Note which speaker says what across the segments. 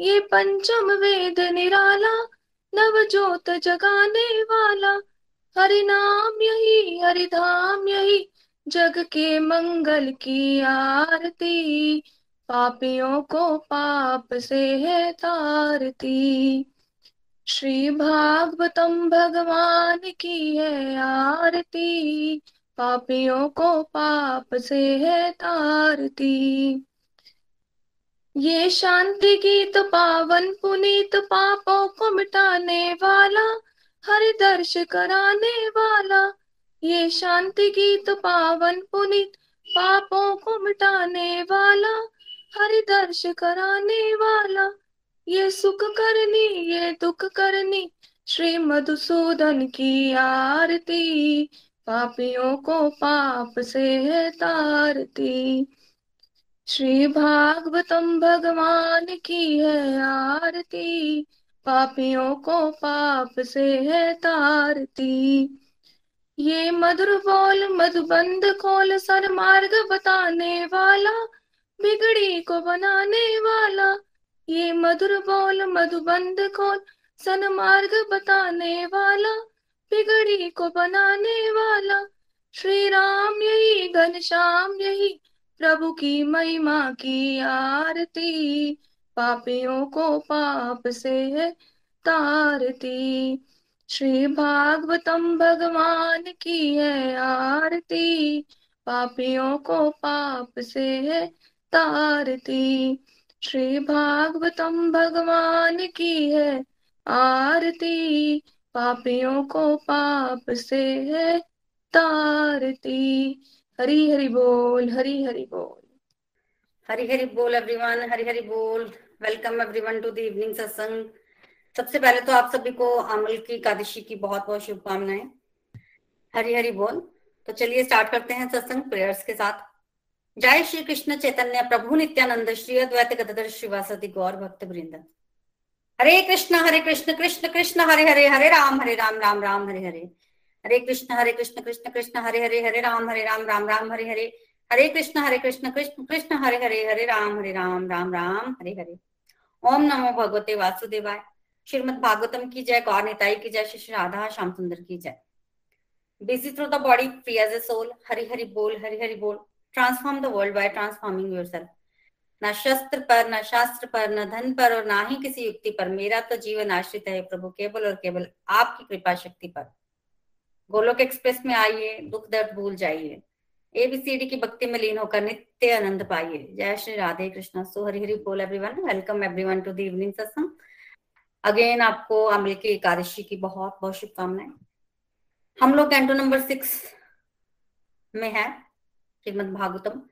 Speaker 1: ये पंचम वेद निराला नव ज्योत जगाने वाला। हरि नाम यही हरि धाम यही, जग के मंगल की आरती। पापियों को पाप से है तारती। श्री भागवतम भगवान की है आरती। पापियों को पाप से है तारती। ये शांति गीत पावन पुनीत पापों को मिटाने वाला हरि दर्श कराने वाला। ये शांति गीत पावन पुनीत पापों को मिटाने वाला हरि दर्श कराने वाला। ये सुख करनी, ये दुख करनी, श्री मधुसूदन की आरती। पापियों को पाप से है तारती श्री भागवतम भगवान की है आरती, पापियों को पाप से है तारती। ये मधुर बोल मधुबंद खोल सर मार्ग बताने वाला, बिगड़ी को बनाने वाला। ये मधुर बोल मधुबंद खोल सन मार्ग बताने वाला, बिगड़ी को बनाने वाला। श्री राम यही, घनश्याम यही प्रभु की महिमा की आरती, पापियों को पाप से है तारती। श्री भागवतम भगवान की है आरती, पापियों को पाप से है तारती। श्री भागवतम भगवान की है आरती, पापियों को पाप से है तारती। हरी हरि बोल, हरी हरि बोल।
Speaker 2: हरी हरि बोल एवरीवन हरी हरि बोल। Welcome everyone to the evening satsang सबसे पहले तो आप सभी को अमल की एकादशी की बहुत बहुत शुभकामनाएँ। हरी हरि बोल। तो चलिए स्टार्ट करते हैं सत्संग प्रेयर्स के साथ। जय श्री कृष्ण चैतन्य प्रभु नित्यानंद श्री अद्वैत गदर श्रीवासति गौर भक्त वृंद। हरे कृष्ण हरे कृष्ण कृष्ण कृष्ण, हरे हरे हरे राम हरे राम राम राम, हरे हरे। हरे कृष्ण हरे कृष्ण कृष्ण कृष्ण, हरे हरे हरे राम हरे राम राम राम, हरे हरे। हरे कृष्ण हरे कृष्ण कृष्ण कृष्ण, हरे हरे हरे राम हरे राम राम राम, हरे हरे। ओम नमो भगवते वासुदेवाय। श्रीमद भागवतम की जय, गौर निताई की जय, श्री राधा श्याम सुंदर की जय। Busy through the body, free as a soul hari hari bol hari hari bol transform the world by transforming yourself. न शस्त्र पर, न शास्त्र पर, न धन पर और ना ही किसी युक्ति पर मेरा तो जीवन आश्रित है प्रभु, केवल और केवल आपकी कृपा शक्ति पर। गोलोक एक्सप्रेस में आइए, दुख दर्द भूल जाइए। एबीसीडी की भक्ति में लीन होकर नित्य आनंद पाइए। जय श्री राधे कृष्ण। सो हरि हरि बोल everyone welcome everyone to the evening satsang again आपको अमल की एकादशी की बहुत बहुत शुभकामनाएँ। हम लोग कैंटो नंबर सिक्स में है, श्रीमद भागवतम।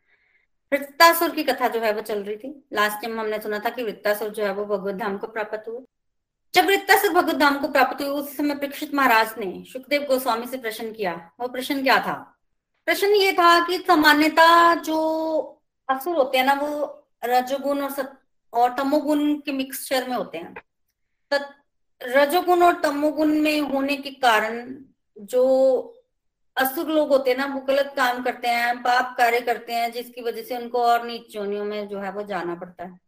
Speaker 2: वृत्तासुर की कथा जो है वो चल रही थी। लास्ट टाइम हमने सुना था कि वृत्तासुर जो है वो भगवत धाम को प्राप्त हुए। जब वृत्तासुर भगवत धाम को प्राप्त हुई, उस समय परीक्षित महाराज ने सुखदेव गोस्वामी से प्रश्न किया। वो प्रश्न क्या था? प्रश्न ये था कि सामान्यता जो असुर होते हैं ना, वो रजोगुण और सत और तमोगुण के मिक्सचर में होते हैं। तो रजोगुण और तमोगुण में होने के कारण जो असुर लोग होते हैं ना, वो गलत काम करते हैं, पाप कार्य करते हैं, जिसकी वजह से उनको और नीच जोनियों में जो है वो जाना पड़ता है।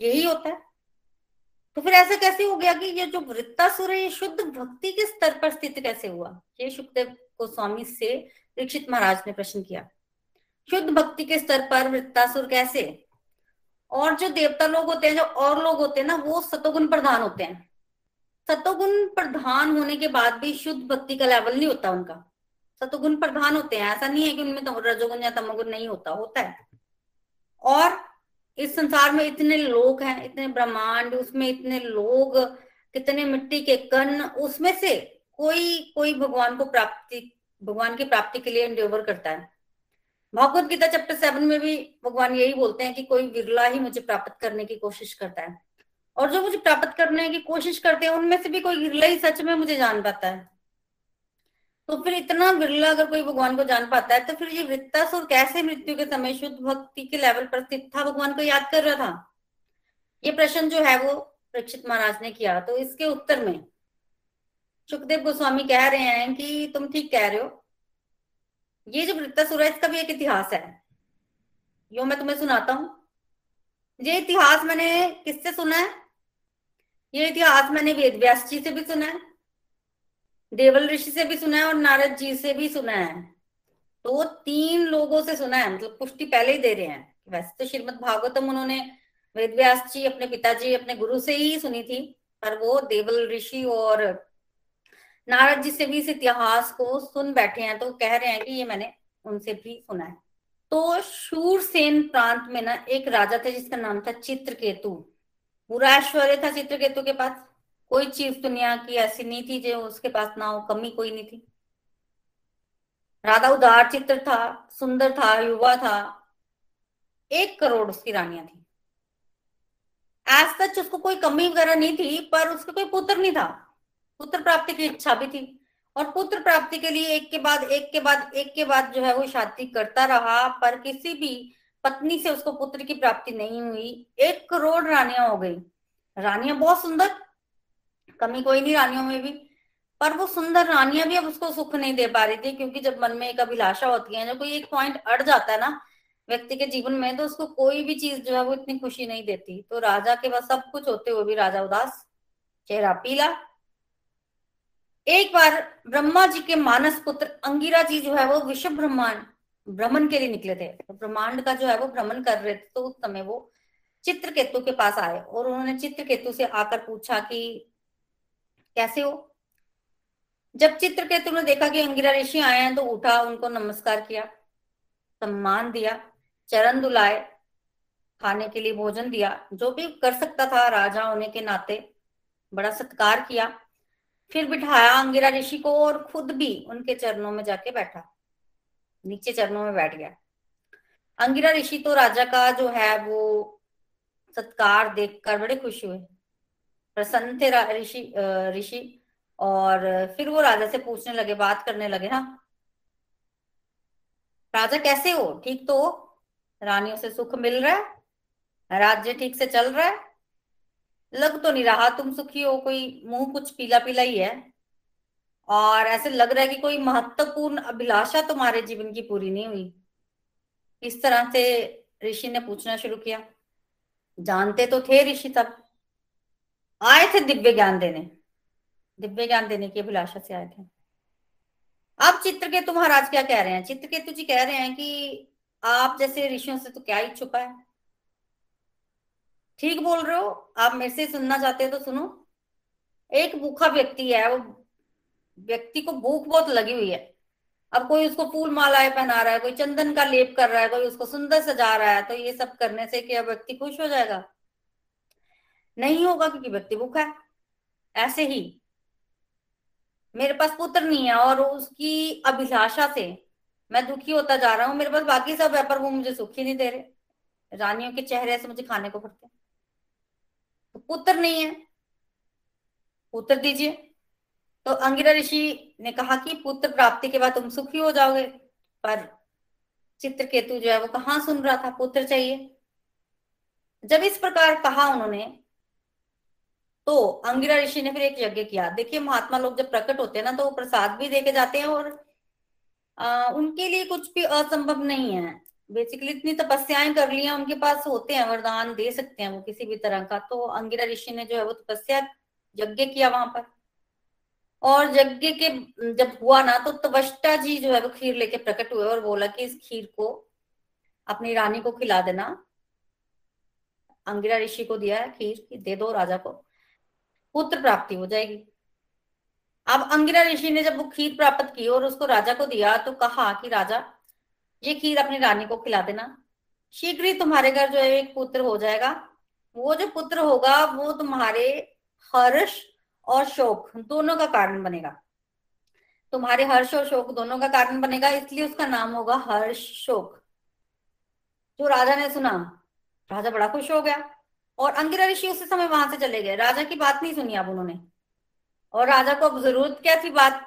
Speaker 2: यही होता है। तो फिर ऐसा कैसे हो गया कि ये जो वृत्तासुर है, ये शुद्ध भक्ति के स्तर पर स्थित कैसे हुआ? ये सुखदेव गोस्वामी से दीक्षित महाराज ने प्रश्न किया। शुद्ध भक्ति के स्तर पर वृत्तासुर कैसे? और जो देवता लोग होते हैं, जो और लोग होते हैं ना, वो सतोगुण प्रधान होते हैं। सतोगुण प्रधान होने के बाद भी शुद्ध भक्ति का लेवल नहीं होता उनका। सतोगुण प्रधान होते हैं। ऐसा नहीं है कि उनमें तो रजोगुण या तमोगुण नहीं होता होता है। और इस संसार में इतने लोग हैं, इतने ब्रह्मांड, उसमें इतने लोग, कितने मिट्टी के कण, उसमें से कोई कोई भगवान को प्राप्ति, भगवान की प्राप्ति के लिए एंडेवर करता है। भगवत गीता चैप्टर सेवन में भी भगवान यही बोलते हैं कि कोई विरला ही मुझे प्राप्त करने की कोशिश करता है। और जो मुझे प्राप्त करने की कोशिश करते हैं, उनमें से भी कोई विरला ही सच में मुझे जान पाता है। तो फिर इतना बिरला अगर कोई भगवान को जान पाता है तो फिर ये वृत्तासुर कैसे मृत्यु के समय शुद्ध भक्ति के लेवल पर स्थित था? भगवान को याद कर रहा था? ये प्रश्न जो है वो परीक्षित महाराज ने किया। तो इसके उत्तर में सुखदेव गोस्वामी कह रहे हैं कि तुम ठीक कह रहे हो। ये जो वृत्तासुर है, इसका भी एक इतिहास है। यो मैं तुम्हें सुनाता हूँ। ये इतिहास मैंने किससे सुना है? ये इतिहास मैंने वेद व्यास जी से भी सुना है। देवल ऋषि से भी सुना है और नारद जी से भी सुना है। तो तीन लोगों से सुना है मतलब पुष्टि पहले ही दे रहे हैं। वैसे तो श्रीमद भागवतम उन्होंने वेद व्यास जी अपने पिताजी, अपने गुरु से ही सुनी थी, पर वो देवल ऋषि और नारद जी से भी इस इतिहास को सुन बैठे हैं तो कह रहे हैं कि ये मैंने उनसे भी सुना है। तो शूरसेन प्रांत में ना एक राजा थे जिसका नाम था चित्रकेतु। पूरा ऐश्वर्य था चित्रकेतु के पास। कोई चीज़ दुनिया की ऐसी नहीं थी जो उसके पास ना हो, कमी कोई नहीं थी। राधा उदार चित्र था, सुंदर था, युवा था, एक करोड़ उसकी रानियाँ थी। एज सच उसको कोई कमी वगैरह नहीं थी, पर उसका कोई पुत्र नहीं था। पुत्र प्राप्ति की इच्छा भी थी। और पुत्र प्राप्ति के लिए एक के बाद, एक के बाद, एक के बाद जो है वो शादी करता रहा, पर किसी भी पत्नी से उसको पुत्र की प्राप्ति नहीं हुई। एक करोड़ रानियाँ हो गई। रानियाँ बहुत सुंदर कमी कोई नहीं रानियों में भी। पर वो सुंदर रानियाँ भी अब उसको सुख नहीं दे पा रही थी, क्योंकि जब मन में एक अभिलाषा होती है, जब कोई एक पॉइंट अड़ जाता है ना, व्यक्ति के जीवन में तो उसको कोई भी चीज़ जो है वो इतनी खुशी नहीं देती। तो राजा के पास सब कुछ होते हुए भी राजा उदास, चेहरा पीला। एक बार ब्रह्मा जी के मानस पुत्र अंगिरा जी जो है वो विश्व ब्रह्मांड भ्रमण के लिए निकले थे। तो ब्रह्मांड का जो है वो भ्रमण कर रहे थे तो उस समय वो चित्रकेतु के पास आए और उन्होंने चित्रकेतु से आकर पूछा कि कैसे हो? जब चित्र चित्रकेतु ने देखा कि अंगिरा ऋषि आए हैं तो उठा, उनको नमस्कार किया, सम्मान दिया, चरण दुलाए, खाने के लिए भोजन दिया, जो भी कर सकता था, राजा होने के नाते बड़ा सत्कार किया। फिर बिठाया अंगिरा ऋषि को और खुद भी उनके चरणों में जाके बैठा, नीचे चरणों में बैठ गया। अंगिरा ऋषि तो राजा का जो है, वो सत्कार देखकर बड़े खुश हुए। प्रसन्न थे ऋषि ऋषि और फिर वो राजा से पूछने लगे, बात करने लगे ना राजा कैसे हो? ठीक तो रानियों से सुख मिल रहा है? राज्य ठीक से चल रहा है? लग तो नहीं रहा, तुम सुखी हो, कोई मुँह कुछ पीला पीला ही है। और ऐसे लग रहा है कि कोई महत्वपूर्ण अभिलाषा तुम्हारे जीवन की पूरी नहीं हुई। इस तरह से ऋषि ने पूछना शुरू किया। जानते तो थे ऋषि तब आए थे दिव्य ज्ञान देने। दिव्य ज्ञान देने की अभिलाषा से आए थे। अब चित्रकेतु महाराज क्या कह रहे हैं? चित्रकेतु जी कह रहे हैं कि आप जैसे ऋषियों से तो क्या ही छुपा है? ठीक बोल रहे हो? आप मेरे से सुनना चाहते हो तो सुनो। एक भूखा व्यक्ति है, वो व्यक्ति को भूख बहुत लगी हुई है। अब कोई उसको फूल मालाएँ पहना रहा है, कोई चंदन का लेप कर रहा है, कोई उसको सुंदर सजा रहा है तो ये सब करने से क्या व्यक्ति खुश हो जाएगा? नहीं होगा क्योंकि व्यक्ति भूखा है। ऐसे ही मेरे पास पुत्र नहीं है और उसकी अभिलाषा से मैं दुखी होता जा रहा हूँ। मेरे पास बाकी सब है पर वो मुझे सुखी नहीं दे रहे। रानियों के चेहरे से मुझे खाने को पड़ते तो पुत्र नहीं है। पुत्र दीजिए। तो अंगिरा ऋषि ने कहा कि पुत्र प्राप्ति के बाद तुम सुखी हो जाओगे, पर चित्रकेतु जो है वो कहा सुन रहा था? पुत्र चाहिए। जब इस प्रकार कहा उन्होंने तो अंगिरा ऋषि ने फिर एक यज्ञ किया। देखिए महात्मा लोग जब प्रकट होते हैं ना तो वो प्रसाद भी देके जाते हैं और आ, उनके लिए कुछ भी असंभव नहीं है। बेसिकली इतनी तपस्याएँ कर ली हैं उनके पास होते हैं वरदान दे सकते हैं वो किसी भी तरह का। तो अंगिरा ऋषि ने जो है वो तपस्या यज्ञ किया वहाँ पर। और यज्ञ के जब हुआ ना तो तवष्टा जी जो है वो खीर लेके प्रकट हुए और बोला कि इस खीर को अपनी रानी को खिला देना। अंगिरा ऋषि को दिया है खीर की दे दो राजा को। पुत्र प्राप्ति हो जाएगी। अब अंगिरा ऋषि ने जब वो खीर प्राप्त की और उसको राजा को दिया तो कहा कि राजा, ये खीर अपनी रानी को खिला देना। शीघ्र ही तुम्हारे घर जो है एक पुत्र हो जाएगा। वो जो पुत्र होगा, वो तुम्हारे हर्ष और शोक दोनों का कारण बनेगा। तुम्हारे हर्ष और शोक दोनों का कारण बनेगा, इसलिए उसका नाम होगा हर्ष शोक। जो राजा ने सुना, राजा बड़ा खुश हो गया। और अंगिरा ऋषि उसी समय वहाँ से चले गए। राजा की बात नहीं सुनी अब उन्होंने। और राजा को अब ज़रूरत क्या थी बात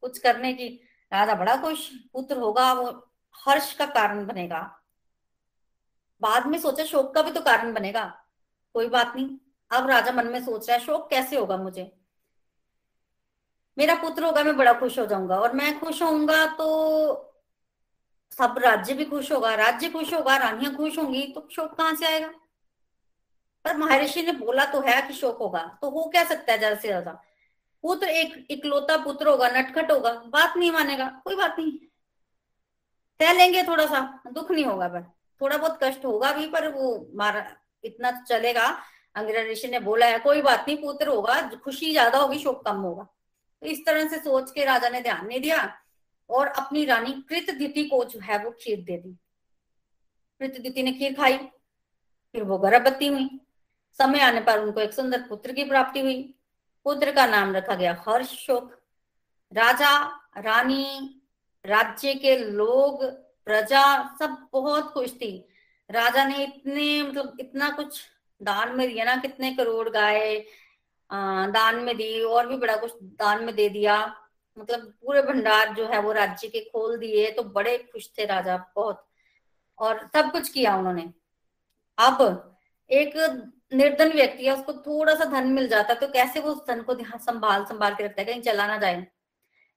Speaker 2: कुछ करने की? राजा बड़ा खुश, पुत्र होगा, वो हर्ष का कारण बनेगा। बाद में सोचा शोक का भी तो कारण बनेगा। कोई बात नहीं, अब राजा मन में सोच रहा है, शोक कैसे होगा मुझे? मेरा पुत्र होगा, मैं बड़ा खुश हो जाऊँगा। और मैं खुश होऊँगा तो सब राज्य भी खुश होगा। राज्य खुश होगा, रानियाँ खुश होंगी तो शोक कहाँ से आएगा? पर महर्षि ने बोला तो है कि शोक होगा तो हो क्या सकता है ज़्यादा से ज़्यादा? पुत्र एक इकलौता पुत्र होगा, नटखट होगा, बात नहीं मानेगा, कोई बात नहीं। तय लेंगे थोड़ा सा दुख नहीं होगा पर, थोड़ा बहुत कष्ट होगा भी, पर वो मारा, इतना चलेगा। अंग्रेज़ ऋषि ने बोला है, कोई बात नहीं, पुत्र होगा, खुशी ज़्यादा होगी, शोक कम होगा। तो इस तरह से सोच के राजा ने ध्यान नहीं दिया और अपनी रानी कृतदिति को जो है वो खीर दे दी। कृतदिति ने खीर खाई, फिर वो गर्भवती हुई। समय आने पर उनको एक सुंदर पुत्र की प्राप्ति हुई। पुत्र का नाम रखा गया हर्ष राजा, रानी, राज्य के लोग, प्रजा सब बहुत खुश थी। राजा ने इतने मतलब इतना कुछ दान में दिया ना, कितने करोड़ गाय दान में दी और भी बड़ा कुछ दान में दे दिया। मतलब पूरे भंडार जो है वो राज्य के खोल दिए तो बड़े खुश थे राजा बहुत। और सब कुछ किया उन्होंने। अब एक निर्धन व्यक्ति है, उसको थोड़ा सा धन मिल जाता है तो कैसे वो उस धन को संभाल संभाल के रखता है, कहीं चला ना जाए?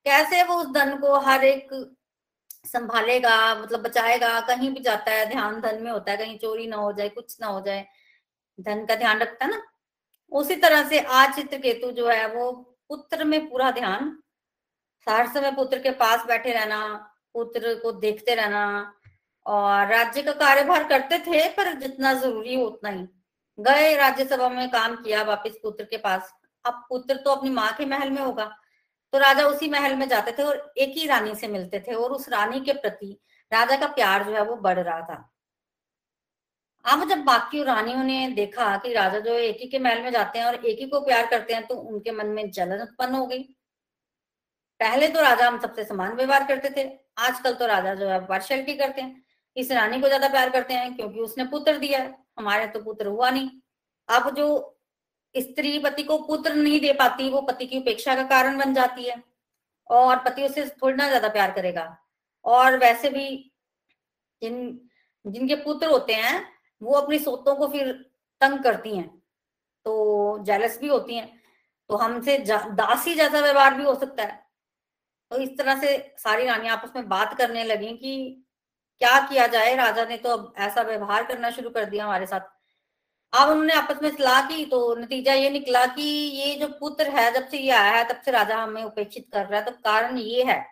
Speaker 2: कैसे वो उस धन को हर एक संभालेगा मतलब बचाएगा, कहीं भी जाता है, ध्यान धन में होता है, कहीं चोरी ना हो जाए, कुछ ना हो जाए, धन का ध्यान रखता है ना? उसी तरह से आज चित्र केतु जो है, वो पुत्र में पूरा ध्यान हर समय पुत्र के पास बैठे रहना, पुत्र को देखते रहना, और राज्य का कार्यभार करते थे, पर जितना ज़रूरी हो उतना ही। गए राज्यसभा में काम किया वापस पुत्र के पास। अब पुत्र तो अपनी माँ के महल में होगा। तो राजा उसी महल में जाते थे और एक ही रानी से मिलते थे और उस रानी के प्रति राजा का प्यार जो है वो बढ़ रहा था। अब जब बाकी रानियों ने देखा कि राजा जो एक ही के महल में जाते हैं और एक ही को प्यार करते हैं तो उनके मन में जलन उत्पन्न हो गई। पहले तो राजा हम सबसे समान व्यवहार करते थे। आजकल तो राजा जो है पार्शलिटी करते हैं। इस रानी को ज़्यादा प्यार करते हैं क्योंकि उसने पुत्र दिया है। हमारे तो पुत्र हुआ नहीं। अब जो स्त्री पति को पुत्र नहीं दे पाती, वो पति की उपेक्षा का कारण बन जाती है और पति उसे थोड़ी ना ज़्यादा प्यार करेगा। और वैसे भी जिन, जिनके पुत्र होते हैं, वो अपनी सोतों को फिर तंग करती हैं तो जेलस भी होती हैं। तो हमसे दासी जैसा व्यवहार भी हो सकता है। तो इस तरह से सारी रानी आपस में बात करने लगी कि क्या किया जाए? राजा ने तो अब ऐसा व्यवहार करना शुरू कर दिया हमारे साथ। अब उन्होंने आपस में सलाह की तो नतीजा ये निकला कि ये जो पुत्र है, जब से ये आया है, तब से राजा हमें उपेक्षित कर रहा है। तो कारण ये है,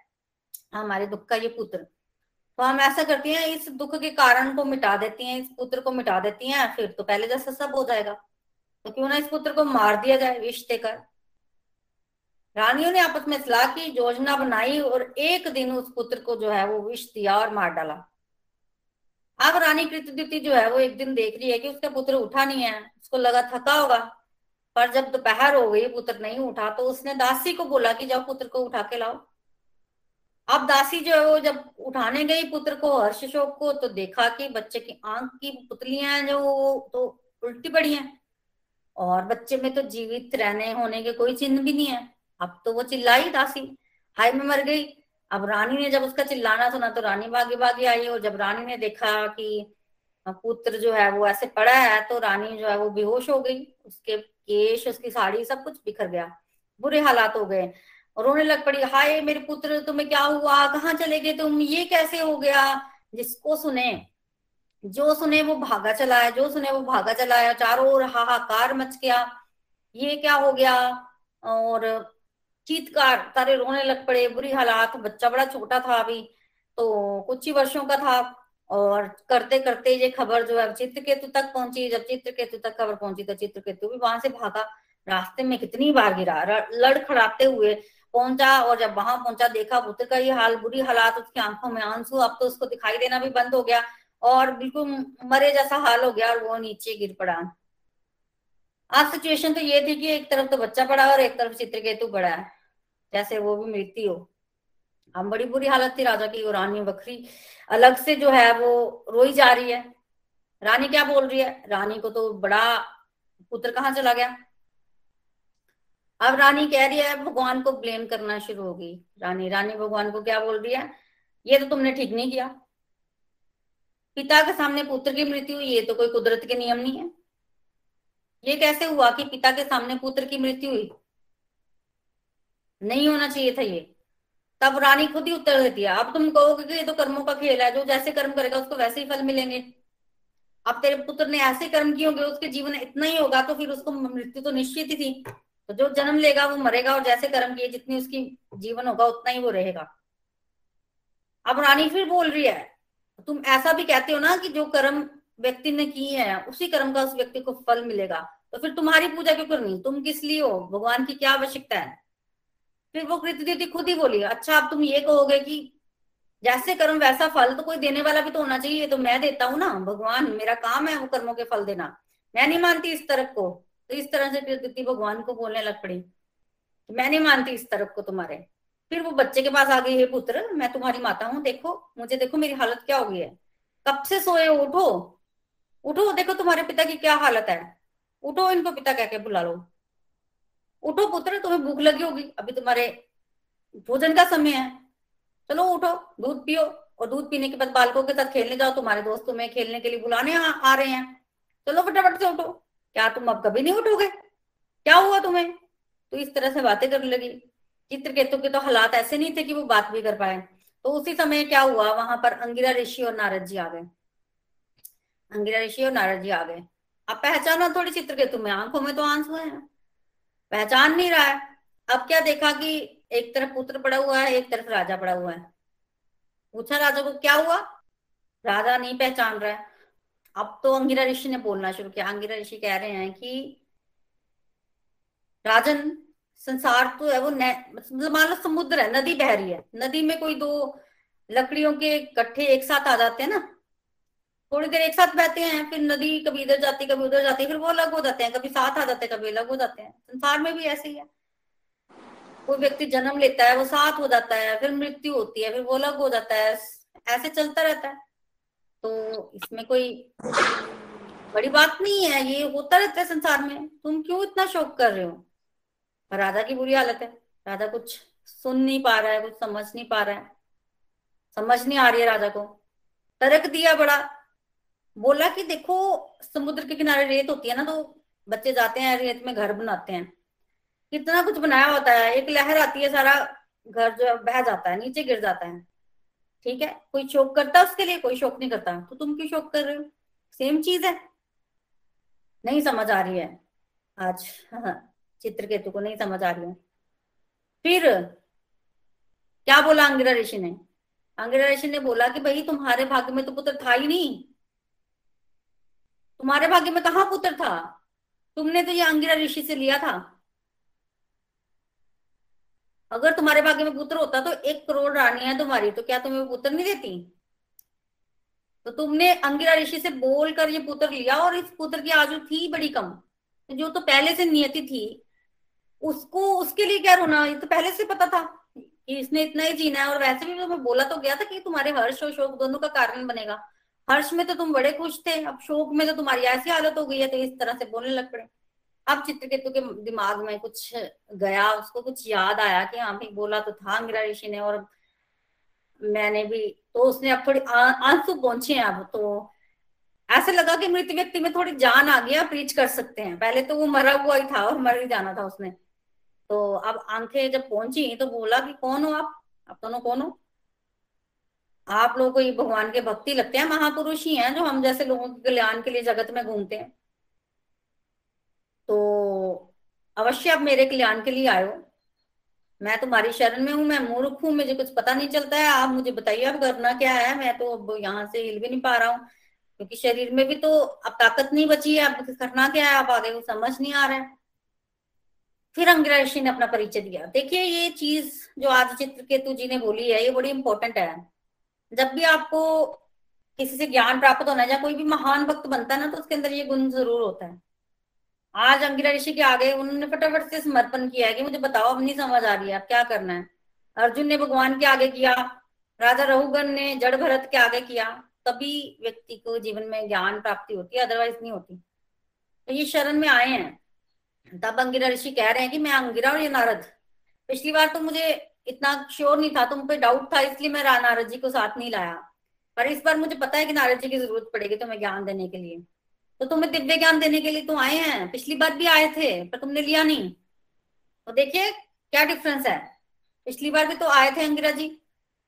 Speaker 2: हमारे दुख का ये पुत्र। तो हम ऐसा करती हैं, इस दुख के कारण को मिटा देती हैं, इस पुत्र को मिटा देती हैं, फिर तो पहले जैसा सब हो जाएगा। तो क्यों ना इस पुत्र को मार दिया जाए, विष देकर। रानियों ने आपस में सलाह की, योजना बनाई और एक दिन उस पुत्र को जो है वो विष दिया और मार डाला। अब रानी कृतद्युति जो है, वो एक दिन देख रही है कि उसका पुत्र उठा नहीं है। उसको लगा थका होगा। पर जब दोपहर हो गई, पुत्र नहीं उठा तो उसने दासी को बोला कि जाओ पुत्र को उठा के लाओ। अब दासी जो है, वो जब उठाने गई पुत्र को हर्ष शोक को तो देखा कि बच्चे की आँख की पुतलियाँ जो तो उल्टी पड़ी हैं। और बच्चे में तो जीवित रहने होने के कोई चिन्ह भी नहीं है। अब तो वो चिल्लाई दासी। हाय, में मर गई। अब रानी ने जब उसका चिल्लाना सुना तो रानी भागी भागी आई और जब रानी ने देखा कि पुत्र जो है वो ऐसे पड़ा है तो रानी जो है वो बेहोश हो गई। उसके केश, उसकी साड़ी सब कुछ बिखर गया। बुरे हालात हो गए और रोने लग पड़ी, हाय मेरे पुत्र, तुम्हें क्या हुआ? कहाँ चले गए तुम? ये कैसे हो गया? जिसको सुने, जो सुने वो भागा चला है, जो सुने वो भागा चला है, चारों ओर हाहाकार मच गया। ये क्या हो गया? और चीतकार, तारे रोने लग पड़े, बुरी हालात, बच्चा बड़ा छोटा था अभी तो कुछ ही वर्षों का था, और करते करते ये खबर जो है चित्रकेतु तक पहुँची, जब चित्रकेतु तक खबर पहुँची तो चित्रकेतु भी वहाँ से भागा, रास्ते में कितनी बार गिरा लड़खड़ाते हुए पहुँचा, और जब वहाँ पहुँचा, देखा पुत्र का ये हाल, बुरी हालात, उसकी आँखों में आँसू, अब तो उसको दिखाई देना भी बंद हो गया, और बिल्कुल मरे जैसा हाल हो गया, और वो नीचे गिर पड़ा। आज सिचुएशन तो ये थी कि एक तरफ़ तो बच्चा पड़ा और एक तरफ़ चित्रकेतु पड़ा। है जैसे वो भी मृत्यु हो। हम बड़ी बुरी हालत थी राजा की रानी बकरी अलग से जो है वो रोई जा रही है। रानी क्या बोल रही है? रानी को तो बड़ा पुत्र कहाँ चला गया? अब रानी कह रही है, भगवान को ब्लेम करना शुरू होगी रानी रानी भगवान को क्या बोल रही है? ये तो तुमने ठीक नहीं किया। पिता के सामने पुत्र की मृत्यु, ये तो कोई कुदरत के नियम नहीं है। ये कैसे हुआ कि पिता के सामने पुत्र की मृत्यु हुई? नहीं होना चाहिए था ये। तब रानी खुद ही उत्तर देती है, अब तुम कहोगे कि ये तो कर्मों का खेल है, जो जैसे कर्म करेगा उसको वैसे ही फल मिलेंगे। अब तेरे पुत्र ने ऐसे कर्म किए होंगे, उसके जीवन इतना ही होगा तो फिर उसको मृत्यु तो निश्चित ही थी। तो जो जन्म लेगा वो मरेगा, और जैसे कर्म किए, जितनी उसकी जीवन होगा, उतना ही वो रहेगा। अब रानी फिर बोल रही है, तुम ऐसा भी कहते हो ना कि जो कर्म व्यक्ति ने किए हैं, उसी कर्म का उस व्यक्ति को फल मिलेगा। तो फिर तुम्हारी पूजा क्यों करनी? तुम किस लिए हो? भगवान की क्या आवश्यकता है? फिर वो कृति दीदी खुद ही बोली अच्छा अब तुम ये कहोगे कि जैसे कर्म वैसा फल तो कोई देने वाला भी तो होना चाहिए तो मैं देता हूँ ना, भगवान, मेरा काम है वो कर्मों के फल देना। मैं नहीं मानती इस तरफ़ को। तो इस तरह से फिर कृति भगवान को बोलने लग पड़ी तो मैं नहीं मानती इस तरफ़ को तुम्हारे। फिर वो बच्चे के पास आ गई, है पुत्र, मैं तुम्हारी माता हूँ, देखो, मुझे देखो मेरी हालत क्या हो गई है। कब से सोए उठो उठो, देखो तुम्हारे पिता की क्या हालत है। उठो इनको पिता कह के बुला लो। उठो पुत्र तुम्हें भूख लगी होगी। अभी तुम्हारे भोजन का समय है। चलो उठो दूध पियो और दूध पीने के बाद बालकों के साथ खेलने जाओ। तुम्हारे दोस्त तुम्हें खेलने के लिए बुलाने आ, आ रहे हैं। चलो फटाफट से उठो। क्या तुम अब कभी नहीं उठोगे? क्या हुआ तुम्हें? तो इस तरह से बातें करने लगी। चित्रकेतु के तो हालात ऐसे नहीं थे कि वो बात भी कर पाए। तो उसी समय क्या हुआ? वहाँ पर अंगिरा ऋषि और नारद जी आ गए। अंगिरा ऋषि और नारद जी आ गए। अब पहचाना थोड़ी चित्रकेतु में? आँखों में तो आँसू है। पहचान नहीं रहा है। अब क्या देखा कि एक तरफ़ पुत्र पड़ा हुआ है, एक तरफ़ राजा पड़ा हुआ है। पूछा राजा को, क्या हुआ? राजा नहीं पहचान रहा है। अब तो अंगिरा ऋषि ने बोलना शुरू किया। अंगिरा ऋषि कह रहे हैं कि राजन, संसार तो है, वो मतलब मान लो समुद्र है, नदी बह रही है। नदी में कोई दो लकड़ियों के कट्ठे एक साथ आ जाते हैं ना थोड़ी देर एक साथ बहते हैं, फिर नदी कभी इधर जाती कभी उधर जाती फिर वो अलग हो जाते हैं, कभी साथ आ जाते हैं, कभी अलग हो जाते हैं। संसार में भी ऐसे ही है। कोई व्यक्ति जन्म लेता है, वो साथ हो जाता है, फिर मृत्यु होती है, फिर वो अलग हो जाता है, ऐसे चलता रहता है। तो इसमें कोई बड़ी बात नहीं है, ये होता रहता है संसार में। तुम क्यों इतना शोक कर रहे हो? राधा की बुरी हालत है। राधा कुछ सुन नहीं पा रहा है, कुछ समझ नहीं पा रहा है। समझ नहीं आ रही है राजा को। तर्क दिया बड़ा। बोला कि देखो, समुद्र के किनारे रेत होती है ना तो बच्चे जाते हैं, रेत में घर बनाते हैं। कितना कुछ बनाया होता है, एक लहर आती है, सारा घर जो है, बह जाता है, नीचे गिर जाता है। ठीक है? कोई शोक करता है उसके लिए, कोई शोक नहीं करता। तो तुम क्यों शोक कर रहे हो? सेम चीज़ है। नहीं समझ आ रही है। आज हाँ चित्रकेतु को नहीं समझ आ रही है। फिर, क्या बोला अंगिरा ऋषि ने? अंगिरा ऋषि ने बोला कि भाई, तुम्हारे भाग्य में तो पुत्र था ही नहीं। तुम्हारे भाग्य में कहा पुत्र था? तुमने तो ये अंगिरा ऋषि से लिया था। अगर तुम्हारे भाग्य में पुत्र होता तो एक करोड़ रानी है तुम्हारी तो क्या तुम्हें पुत्र नहीं देती? तो तुमने अंगिरा ऋषि से बोलकर ये पुत्र लिया और इस पुत्र की आयु थी बड़ी कम। जो तो पहले से नियति थी, उसको, उसके लिए क्या रोना? ये तो पहले से पता था कि इसने इतना ही जीना है और वैसे भी तो मैं बोला तो गया था कि तुम्हारे हर्ष और शोक दोनों का कारण बनेगा। हर्ष में तो तुम बड़े खुश थे, अब शोक में तो तुम्हारी ऐसी हालत हो गई है तो इस तरह से बोलने लग पड़े। अब चित्रकेतु के दिमाग में कुछ गया, उसको कुछ याद आया कि हाँ भाई बोला तो था मेरा ऋषि ने, और मैंने भी तो उसने अब थोड़ी आँसू पहुँचे हैं अब तो ऐसे लगा कि मृत व्यक्ति में थोड़ी जान आ गया प्रीच कर सकते हैं। पहले तो वो मरा हुआ ही था और मर ही जाना था उसने। तो अब आँखें जब पहुँची तो बोला कि कौन हो आप? आप दोनों कौन हो? आप लोगों को ये भगवान के भक्ति लगते हैं, महापुरुष ही हैं जो हम जैसे लोगों के कल्याण के लिए जगत में घूमते हैं। तो अवश्य आप मेरे कल्याण के लिए आयो। मैं तुम्हारी शरण में हूँ, मैं मूर्ख हूँ, मुझे कुछ पता नहीं चलता है। आप मुझे बताइए, अब करना क्या है? मैं तो अब यहाँ से हिल भी नहीं पा रहा हूँ, क्योंकि शरीर में भी तो अब ताकत नहीं बची है। अब करना क्या है? आप आगे वो समझ नहीं आ रहा है। फिर अंगिरा ऋषि ने अपना परिचय दिया। देखिए, ये चीज़ जो आज चित्रकेतु जी ने बोली है, ये बड़ी इंपॉर्टेंट है। जब भी आपको किसी से ज्ञान प्राप्त होना है या कोई भी महान भक्त बनता है ना तो उसके अंदर ये गुण ज़रूर होता है। आज अंगिरा ऋषि के आगे उन्होंने फटाफट से समर्पण किया है कि मुझे बताओ, अब नहीं समझ आ रही है, अब क्या करना है? अर्जुन ने भगवान के आगे किया, राजा रघुगन ने जड़ भरत के आगे किया, तभी व्यक्ति को जीवन में ज्ञान प्राप्ति होती है अदरवाइज़ नहीं होती। तो ये शरण में आए हैं। तब अंगिरा ऋषि कह रहे हैं कि मैं अंगिरा और ये नारद, पिछली बार तो मुझे इतना श्योर नहीं था, तुम पे डाउट था, इसलिए मैं नारद जी को साथ नहीं लाया। पर इस बार मुझे पता है कि नारद जी की ज़रूरत पड़ेगी तुम्हें ज्ञान देने के लिए। तो तुम्हें दिव्य ज्ञान देने के लिए तो आए हैं। पिछली बार भी आए थे, पर तुमने लिया नहीं। तो देखिए, क्या डिफरेंस है? पिछली बार भी तो आए थे अंगिरा जी,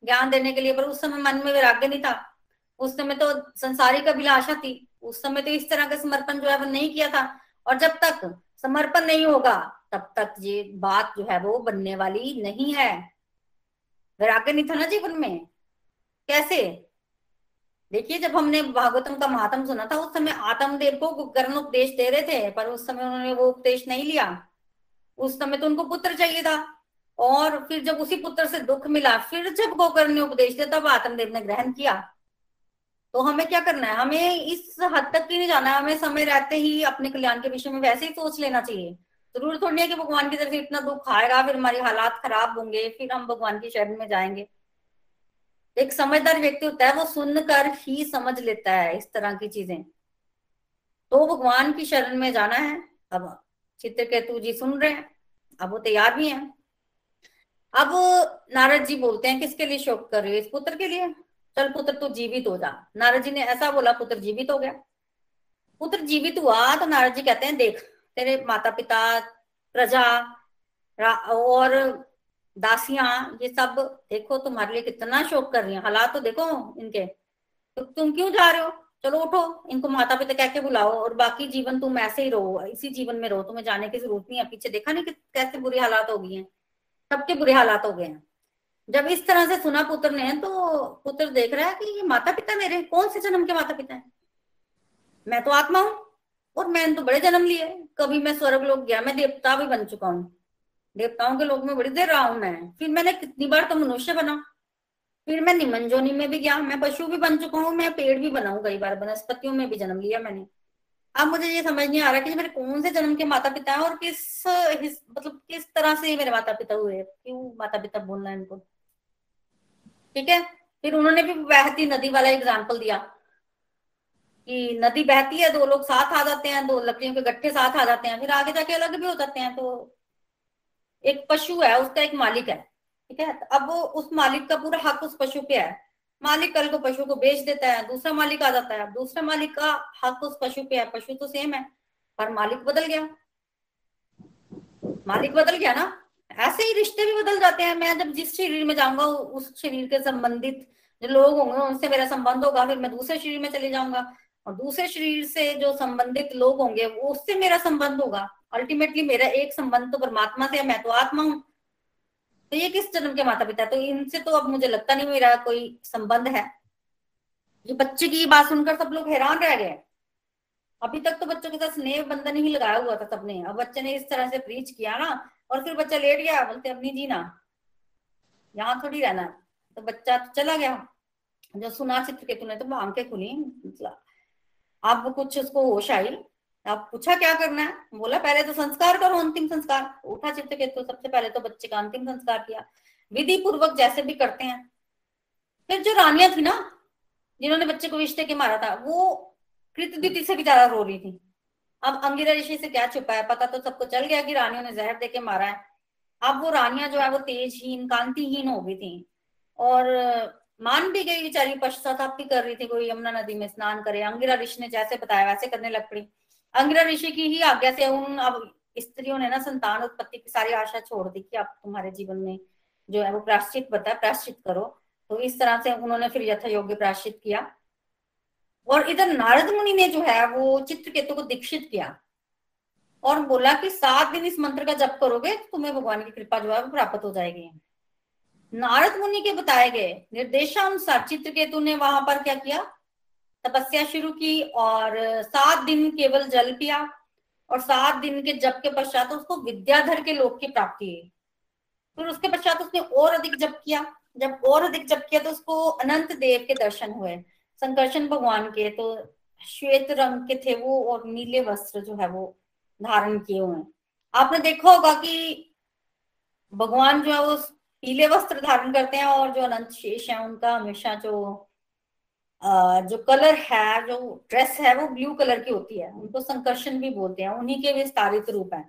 Speaker 2: ज्ञान देने के लिए, पर उस समय मन में वैराग्य नहीं था। उस समय तो संसारिक अभिलाषा थी। उस समय तो इस तरह का समर्पण जो है वो नहीं किया था। और जब तक समर्पण नहीं होगा तब तक ये बात जो है वो बनने वाली नहीं है। वैराग्य नहीं था ना जीवन में? कैसे? देखिए, जब हमने भागवतम का महात्म सुना था, उस समय आत्मदेव को कर्ण उपदेश दे रहे थे, पर उस समय उन्होंने वो उपदेश नहीं लिया। उस समय तो उनको पुत्र चाहिए था। और फिर जब उसी पुत्र से दुख मिला, फिर जब गोकर्ण ने उपदेश दिया, तब आत्मदेव ने ग्रहण किया। तो हमें क्या करना है? हमें इस हद तक ही नहीं जाना है। हमें समय रहते ही अपने कल्याण के विषय में वैसे ही सोच लेना चाहिए। ज़रूर थोड़ी है कि भगवान की तरफ़ से इतना दुख आएगा फिर हमारी हालात खराब होंगे, फिर हम भगवान की शरण में जाएँगे। एक समझदार व्यक्ति होता है, वो सुनकर ही समझ लेता है इस तरह की चीज़ें। तो भगवान की शरण में जाना है। अब चित्रकेतु जी सुन रहे हैं, अब वो तैयार भी हैं। अब नारद जी बोलते हैं, किसके लिए शोक कर रहे हो? इस पुत्र के लिए? चल पुत्र, तू जीवित हो जा। नारद जी ने ऐसा बोला, पुत्र जीवित हो गया। पुत्र जीवित हुआ तो नारद जी कहते हैं, देख तेरे माता पिता प्रजा और दासियाँ, ये सब देखो तुम्हारे लिए कितना शोक कर रही है। हालात तो देखो इनके। तो तुम क्यों जा रहे हो? चलो उठो, इनको माता पिता कह के बुलाओ और बाकी जीवन तुम ऐसे ही रहो, इसी जीवन में रहो। तुम्हें जाने की ज़रूरत नहीं है। पीछे देखा नहीं कि कैसे बुरी हालात हो गई हैं? सबके बुरे हालात हो गए हैं। जब इस तरह से सुना पुत्र ने तो पुत्र देख रहा है कि ये माता पिता मेरे कौन से जन्म के माता पिता है? मैं तो आत्मा हूँ। और मैंने तो बड़े जन्म लिए। कभी मैं स्वर्ग लोग गया, मैं देवता भी बन चुका हूँ। देवताओं के लोग में बड़ी देर रहा हूँ मैं। फिर मैंने कितनी बार तो मनुष्य बना। फिर मैं निमंजोनी में भी गया, मैं पशु भी बन चुका हूँ, मैं पेड़ भी बना हूँ कई बार, वनस्पतियों में भी जन्म लिया मैंने। अब मुझे ये समझ नहीं आ रहा कि मेरे कौन से जन्म के माता पिता है और किस मतलब किस तरह से मेरे माता पिता हुए क्यों माता पिता बोलना है इनको? ठीक है? फिर उन्होंने भी बहती नदी वाला एग्ज़ाम्पल दिया। कि नदी बहती है दो लोग साथ आ जाते हैं दो लकड़ियों के गट्ठे साथ आ जाते हैं, फिर आगे जाके अलग भी हो जाते हैं तो एक पशु है, उसका एक मालिक है, ठीक है? अब वो उस मालिक का पूरा हक उस पशु पे है। मालिक कल को पशु को बेच देता है, दूसरा मालिक आ जाता है दूसरा मालिक का हक उस पशु पे है, पशु तो सेम है, पर मालिक बदल गया। मालिक बदल गया ना? ऐसे ही रिश्ते भी बदल जाते हैं। मैं जब जिस शरीर में जाऊँगा, उस शरीर के संबंधित जो लोग होंगे, उनसे मेरा संबंध होगा, फिर मैं दूसरे शरीर में चले जाऊँगा। और दूसरे शरीर से जो संबंधित लोग होंगे, वो उससे मेरा संबंध होगा। अल्टीमेटली मेरा एक संबंध तो परमात्मा से है, मैं तो आत्मा हूँ। तो ये किस जन्म के माता पिता तो इनसे तो अब मुझे लगता नहीं मेरा कोई संबंध है। ये बच्चे की बात सुनकर सब लोग हैरान रह गए। अभी तक तो बच्चों के साथ स्नेह बंधन ही लगाया हुआ था सबने। अब बच्चे ने इस तरह से प्रीच किया ना, और फिर बच्चा लेट गया, बोलते अब नहीं जीना यहाँ थोड़ी रहना तो बच्चा तो चला गया। जो सुना चित्र के तूने तो आँखें खुली अब कुछ उसको होश आई अब पूछा क्या करना है? बोला, पहले तो संस्कार करो, अंतिम संस्कार। उठा चित्त के तो सबसे पहले तो बच्चे का अंतिम संस्कार किया। विधि पूर्वक जैसे भी करते हैं। फिर जो रानिया थी ना, जिन्होंने बच्चे को रिश्ते के मारा था, वो कृतदिति से भी ज़्यादा रो रही थी। अब अंगिरा ऋषि से क्या छुपा है? पता तो सबको चल गया कि रानियों ने जहर देके मारा है। अब वो रानियाँ जो है, वो तेजहीन, कांतिहीन हो गई थी। और मान भी गई बेचारी, पश्चाताप भी कर रही थी कोई यमुना नदी में, स्नान करे। अंगिरा ऋषि ने जैसे बताया, वैसे करने लग पड़ी। अंगिरा ऋषि की ही आज्ञा से उन, अब स्त्रियों ने ना संतान उत्पत्ति की सारी आशा छोड़ दी कि आप तुम्हारे जीवन में जो है वो प्राश्चित बता प्राश्चित करो। तो इस तरह से उन्होंने फिर यथा योग्य प्राश्चित किया। और इधर नारद मुनि ने जो है वो चित्रकेतु को दीक्षित किया और बोला कि सात दिन इस मंत्र का जप करोगे तो तुम्हें भगवान की कृपा जो है वो प्राप्त हो जाएगी। नारद मुनि के बताए गए निर्देशानुसार चित्र चित्रकेतु ने वहाँ पर क्या किया? तपस्या शुरू की और सात दिन केवल जल पिया और सात दिन के जप के पश्चात उसको विद्याधर के लोक की प्राप्ति हुई। फिर उसके पश्चात उसने और अधिक जप किया। जब और अधिक जप किया तो उसको अनंत देव के दर्शन हुए। संकर्षण भगवान के तो श्वेत रंग के थे वो और नीले वस्त्र जो है वो धारण किए हुए आपने देखा होगा कि भगवान जो है वो पीले वस्त्र धारण करते हैं और जो अनंत शेष है उनका हमेशा जो जो कलर है, जो ड्रेस है, वो ब्लू कलर की होती है। उनको संकर्षण भी बोलते हैं। उन्हीं के विस्तारित रूप है।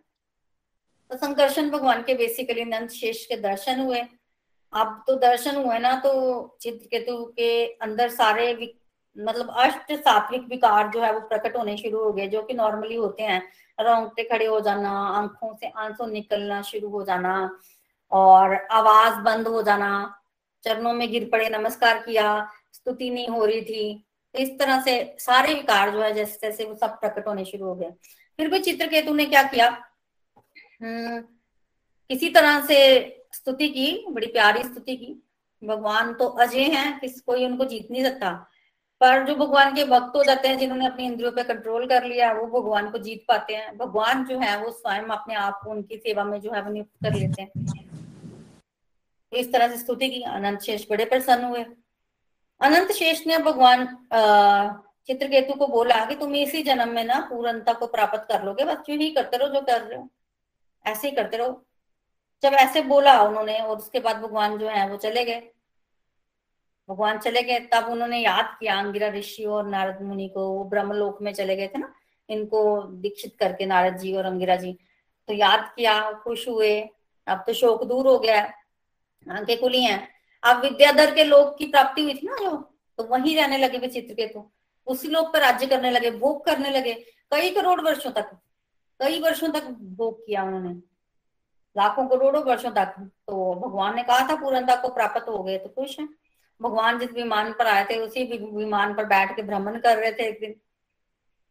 Speaker 2: तो संकर्षण भगवान के बेसिकली नंद शेष के दर्शन हुए। अब तो दर्शन हुए ना तो चित्रकेतु के अंदर सारे मतलब अष्ट सात्विक विकार जो है वो प्रकट होने शुरू हो गए, जो कि नॉर्मली होते हैं। रोंगटे खड़े हो जाना, आँखों से आँसू निकलना शुरू हो जाना। और आवाज़ बंद हो जाना, चरणों में गिर पड़े, नमस्कार किया, स्तुति नहीं हो रही थी तो इस तरह से सारे विकार जो है जैसे जैसे वो सब प्रकट होने शुरू हो गए। फिर भी चित्रकेतु ने क्या किया? हम्म किसी तरह से स्तुति की, बड़ी प्यारी स्तुति की। भगवान तो अजय हैं, किस कोई उनको जीत नहीं सकता। पर जो भगवान के भक्त हो जाते हैं, जिन्होंने अपनी इंद्रियों पे कंट्रोल कर लिया, वो भगवान को जीत पाते हैं। भगवान जो है, वो स्वयं अपने आप को उनकी सेवा में जो है, वो नियुक्त कर लेते हैं। इस तरह से स्तुति की, अनंत शेष, बड़े प्रसन्न हुए। अनंत शेष ने भगवान चित्रकेतु को बोला कि तुम इसी जन्म में ना पूर्णता को प्राप्त कर लोगे, बस जो ही करते रहो जो कर रहे हो? ऐसे ही करते रहो। जब ऐसे बोला उन्होंने और उसके बाद भगवान जो है वो चले गए। भगवान चले गए, तब उन्होंने याद किया अंगिरा ऋषि और नारद मुनि को, वो ब्रह्मलोक में चले गए थे ना, इनको दीक्षित करके नारद जी और अंगिरा जी। तो याद किया, खुश हुए। अब तो शोक दूर हो गया। आँखें खुली हैं। अब विद्याधर के लोग की प्राप्ति हुई थी ना जो तो वहीं रहने लगे विचित्र के तो उसी लोग पर राज्य करने लगे, भोग करने लगे। कई करोड़ वर्षों तक, कई वर्षों तक भोग किया उन्होंने। लाखों करोड़ों वर्षों तक तो भगवान ने कहा था पूर्णता को प्राप्त हो गए तो खुश है। भगवान जिस विमान पर आए थे, उसी विमान पर बैठ के भ्रमण कर रहे थे एक दिन।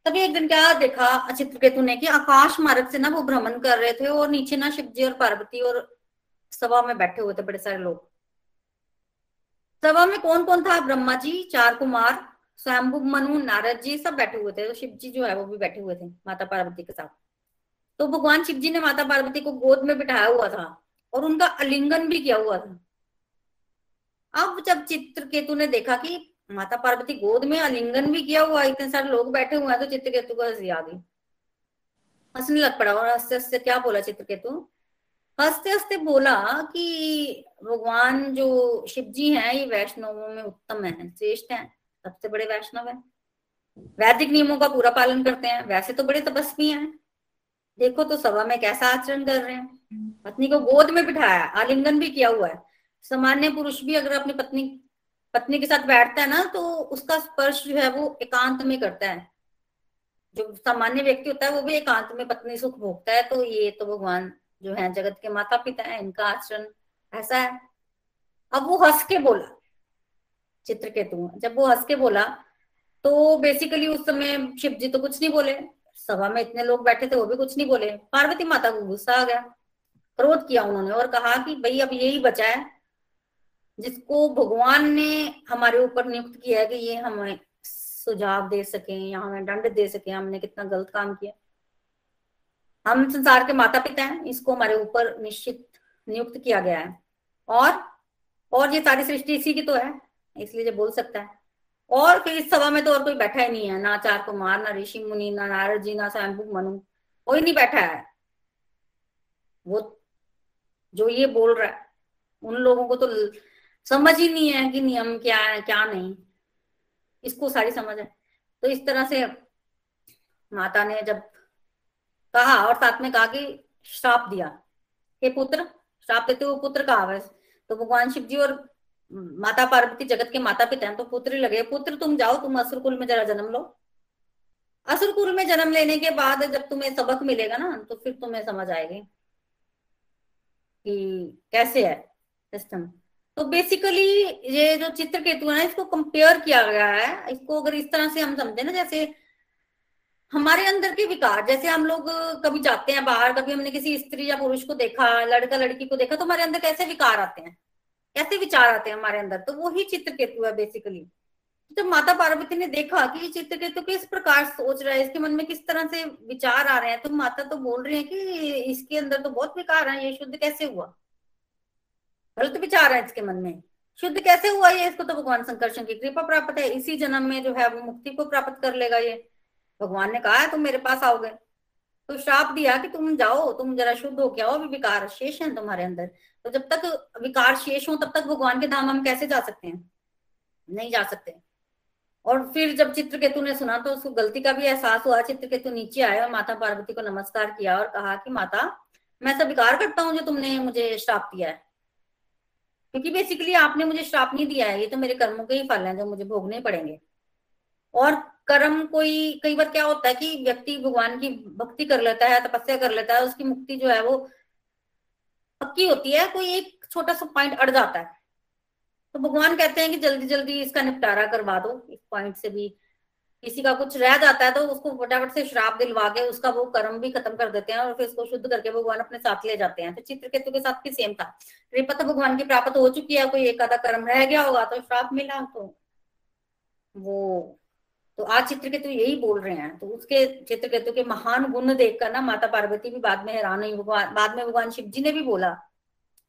Speaker 2: तभी एक दिन क्या देखा चित्रकेतु ने कि आकाश मार्ग से ना वो भ्रमण कर रहे थे, और नीचे ना शिव जी और पार्वती और सभा में बैठे हुए थे बड़े सारे लोग। सभा में कौन कौन था? ब्रह्मा जी चार कुमार स्वयंभु, मनु, नारद जी, सब बैठे हुए थे। तो शिव जी जो है, वो भी बैठे हुए थे माता पार्वती के साथ। तो भगवान शिव जी ने माता पार्वती को गोद में बिठाया हुआ था और उनका अलिंगन भी किया हुआ था। अब जब चित्रकेतु ने देखा कि माता पार्वती गोद में अलिंगन भी किया हुआ, इतने सारे लोग बैठे हुए हैं तो चित्रकेतु को हँसी आ गई। हंसने लग पड़ा और हँसते हँसते क्या बोला चित्रकेतु? हँसते हँसते बोला कि भगवान जो शिव जी हैं, ये वैष्णवों में उत्तम है, श्रेष्ठ है, सबसे बड़े वैष्णव है। वैदिक नियमों का पूरा पालन करते हैं, वैसे तो बड़े तपस्वी हैं। देखो तो सभा में कैसा आचरण कर रहे हैं। पत्नी को गोद में बिठाया, आलिंगन भी किया हुआ है। सामान्य पुरुष भी अगर अपनी पत्नी पत्नी के साथ बैठता है ना तो उसका स्पर्श जो है वो एकांत में करता है। जो सामान्य व्यक्ति होता है, वो भी एकांत में पत्नी सुख भोगता है तो ये तो भगवान जो है जगत के माता पिता है, इनका आचरण ऐसा है। अब वो हंस के बोला चित्र चित्रकेतु, जब वो हंस के बोला तो बेसिकली उस समय शिव जी तो कुछ नहीं बोले। सभा में इतने लोग बैठे थे, वो भी कुछ नहीं बोले। पार्वती माता को गुस्सा आ गया, क्रोध किया उन्होंने और कहा कि भाई अब यही बचा है, जिसको भगवान ने हमारे ऊपर नियुक्त किया है कि ये हमें सुझाव दे सके, या हमें दंड दे सके, हमने कितना गलत काम किया। हम संसार के माता पिता हैं, इसको हमारे ऊपर निश्चित, नियुक्त किया गया है। और और ये सारी सृष्टि इसी की तो है, इसलिए जो बोल सकता है। और इस सभा में तो और कोई बैठा ही नहीं है, ना चार कुमार ना ऋषि मुनि, ना नारद जी, ना स्वयं मनु, कोई नहीं बैठा है। वो, जो ये बोल रहा है, उन लोगों को तो समझ ही नहीं है कि नियम क्या है, क्या नहीं। इसको सारी समझ है। तो इस तरह से माता ने जब कहा और साथ में कहा कि श्राप दिया। हे पुत्र, श्राप देते हुए पुत्र कहा वैसे तो भगवान शिव जी और माता पार्वती जगत के माता पिता हैं तो पुत्र ही लगे। पुत्र, तुम जाओ, तुम असुर कुल में जरा जन्म लो। असुरकुल में जन्म लेने के बाद जब तुम्हें सबक मिलेगा ना तो फिर तुम्हें समझ आएगी कि कैसे है सिस्टम तो बेसिकली ये जो चित्र केतु है ना, इसको कंपेयर किया गया है। इसको अगर इस तरह से हम समझे ना, जैसे हमारे अंदर के विकार, जैसे हम लोग कभी जाते हैं बाहर, कभी हमने किसी स्त्री या पुरुष को देखा, लड़का लड़की को देखा तो हमारे अंदर कैसे विकार आते हैं? कैसे विचार आते हैं हमारे अंदर? तो वही चित्र केतु है बेसिकली जब माता पार्वती ने देखा कि ये चित्र केतु किस प्रकार सोच रहा है, इसके मन में किस तरह से विचार आ रहे हैं तो माता तो बोल रही है कि इसके अंदर तो बहुत विकार है, ये शुद्ध कैसे हुआ? गलत विचार है इसके मन में। शुद्ध कैसे हुआ ये? इसको तो भगवान शंकर की कृपा प्राप्त है। इसी जन्म में जो है वो मुक्ति को प्राप्त कर लेगा ये। भगवान ने कहा, है, तुम मेरे पास आओगे। तो श्राप दिया कि तुम जाओ, तुम जरा शुद्ध हो क्या हो अभी विकार शेष है तुम्हारे अंदर। तो जब तक विकार शेष हो, तब तक भगवान के धाम हम कैसे जा सकते हैं? नहीं जा सकते। और फिर जब चित्रकेतु ने सुना तो उसको गलती का भी एहसास हुआ। चित्रकेतु नीचे आया और माता पार्वती को नमस्कार किया और कहा कि, माता, मैं सब विकार करता हूँ जो तुमने मुझे श्राप दिया है। क्योंकि बेसिकली आपने मुझे श्राप नहीं दिया है। ये तो मेरे कर्मों के ही फल हैं जो मुझे भोगने पड़ेंगे। और कर्म कोई, कई बार क्या होता है कि व्यक्ति भगवान की भक्ति कर लेता है, तपस्या कर लेता है, उसकी मुक्ति जो है वो पक्की होती है, कोई एक छोटा सा पॉइंट अड़ जाता है। तो भगवान कहते हैं कि जल्दी जल्दी इसका निपटारा करवा दो, इस पॉइंट से भी किसी का कुछ रह जाता है तो उसको फटाफट से श्राप दिलवा के उसका वो कर्म भी खत्म कर देते हैं और फिर उसको शुद्ध करके भगवान अपने साथ ले जाते हैं। तो चित्रकेतु के साथ भी सेम था। कृपा तो भगवान की प्राप्त हो चुकी है, कोई एक आधा कर्म रह गया होगा तो श्राप मिला तो वो तो आज चित्रकेतु यही बोल रहे हैं। तो उसके चित्रकेतु के महान गुण देखकर ना माता पार्वती भी बाद में हैरान हुई। बाद में भगवान शिव जी ने भी बोला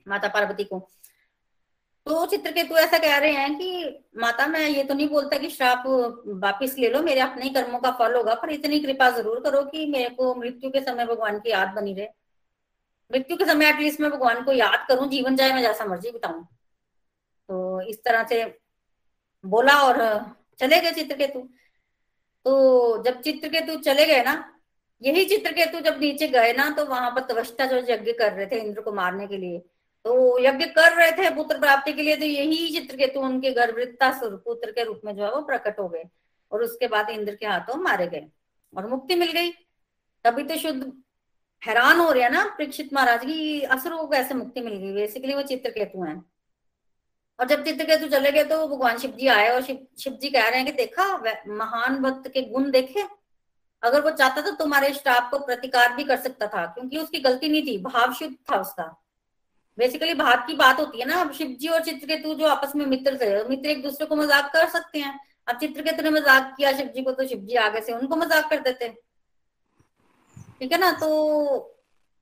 Speaker 2: माता पार्वती को। तो चित्रकेतु ऐसा कह रहे हैं कि माता, मैं ये तो नहीं बोलता कि श्राप वापिस ले लो, मेरे अपने कर्मों का फल होगा, पर इतनी कृपा ज़रूर करो कि मेरे को मृत्यु के समय भगवान की याद बनी रहे। मृत्यु के समय एटलीस्ट मैं भगवान को याद करूँ, जीवन जाए मैं जैसा मर्ज़ी बताऊँ। तो इस तरह से बोला और चले गए चित्रकेतु तो जब चित्रकेतु चले गए ना, यही चित्रकेतु जब नीचे गए ना तो वहाँ पर तवस्ता जो यज्ञ कर रहे थे इंद्र को मारने के लिए तो यज्ञ कर रहे थे पुत्र प्राप्ति के लिए तो यही चित्रकेतु उनके गर्भवृत्ता पुत्र के रूप में जो है वो प्रकट हो गए, और उसके बाद इंद्र के हाथों मारे गए, और मुक्ति मिल गई। तभी तो शुद्ध हैरान हो रहे हैं ना, परीक्षित महाराज, की असुरों को कैसे मुक्ति मिल गई? बेसिकली वो चित्र केतु हैं। और जब चित्रकेतु चले गए तो भगवान शिव जी आए और शिव शिव जी कह रहे हैं कि देखा महान भक्त के गुण देखे। अगर वो चाहता तो तुम्हारे स्टाफ को प्रतिकार भी कर सकता था, क्योंकि उसकी गलती नहीं थी, भाव शुद्ध था उसका। बेसिकली भाव की बात होती है ना, अब शिव जी और चित्रकेतु जो आपस में मित्र थे, मित्र एक दूसरे को मज़ाक कर सकते हैं। अब चित्रकेतु ने मज़ाक किया शिव जी को तो शिव जी आगे से उनको मज़ाक कर देते। ठीक है ना? तो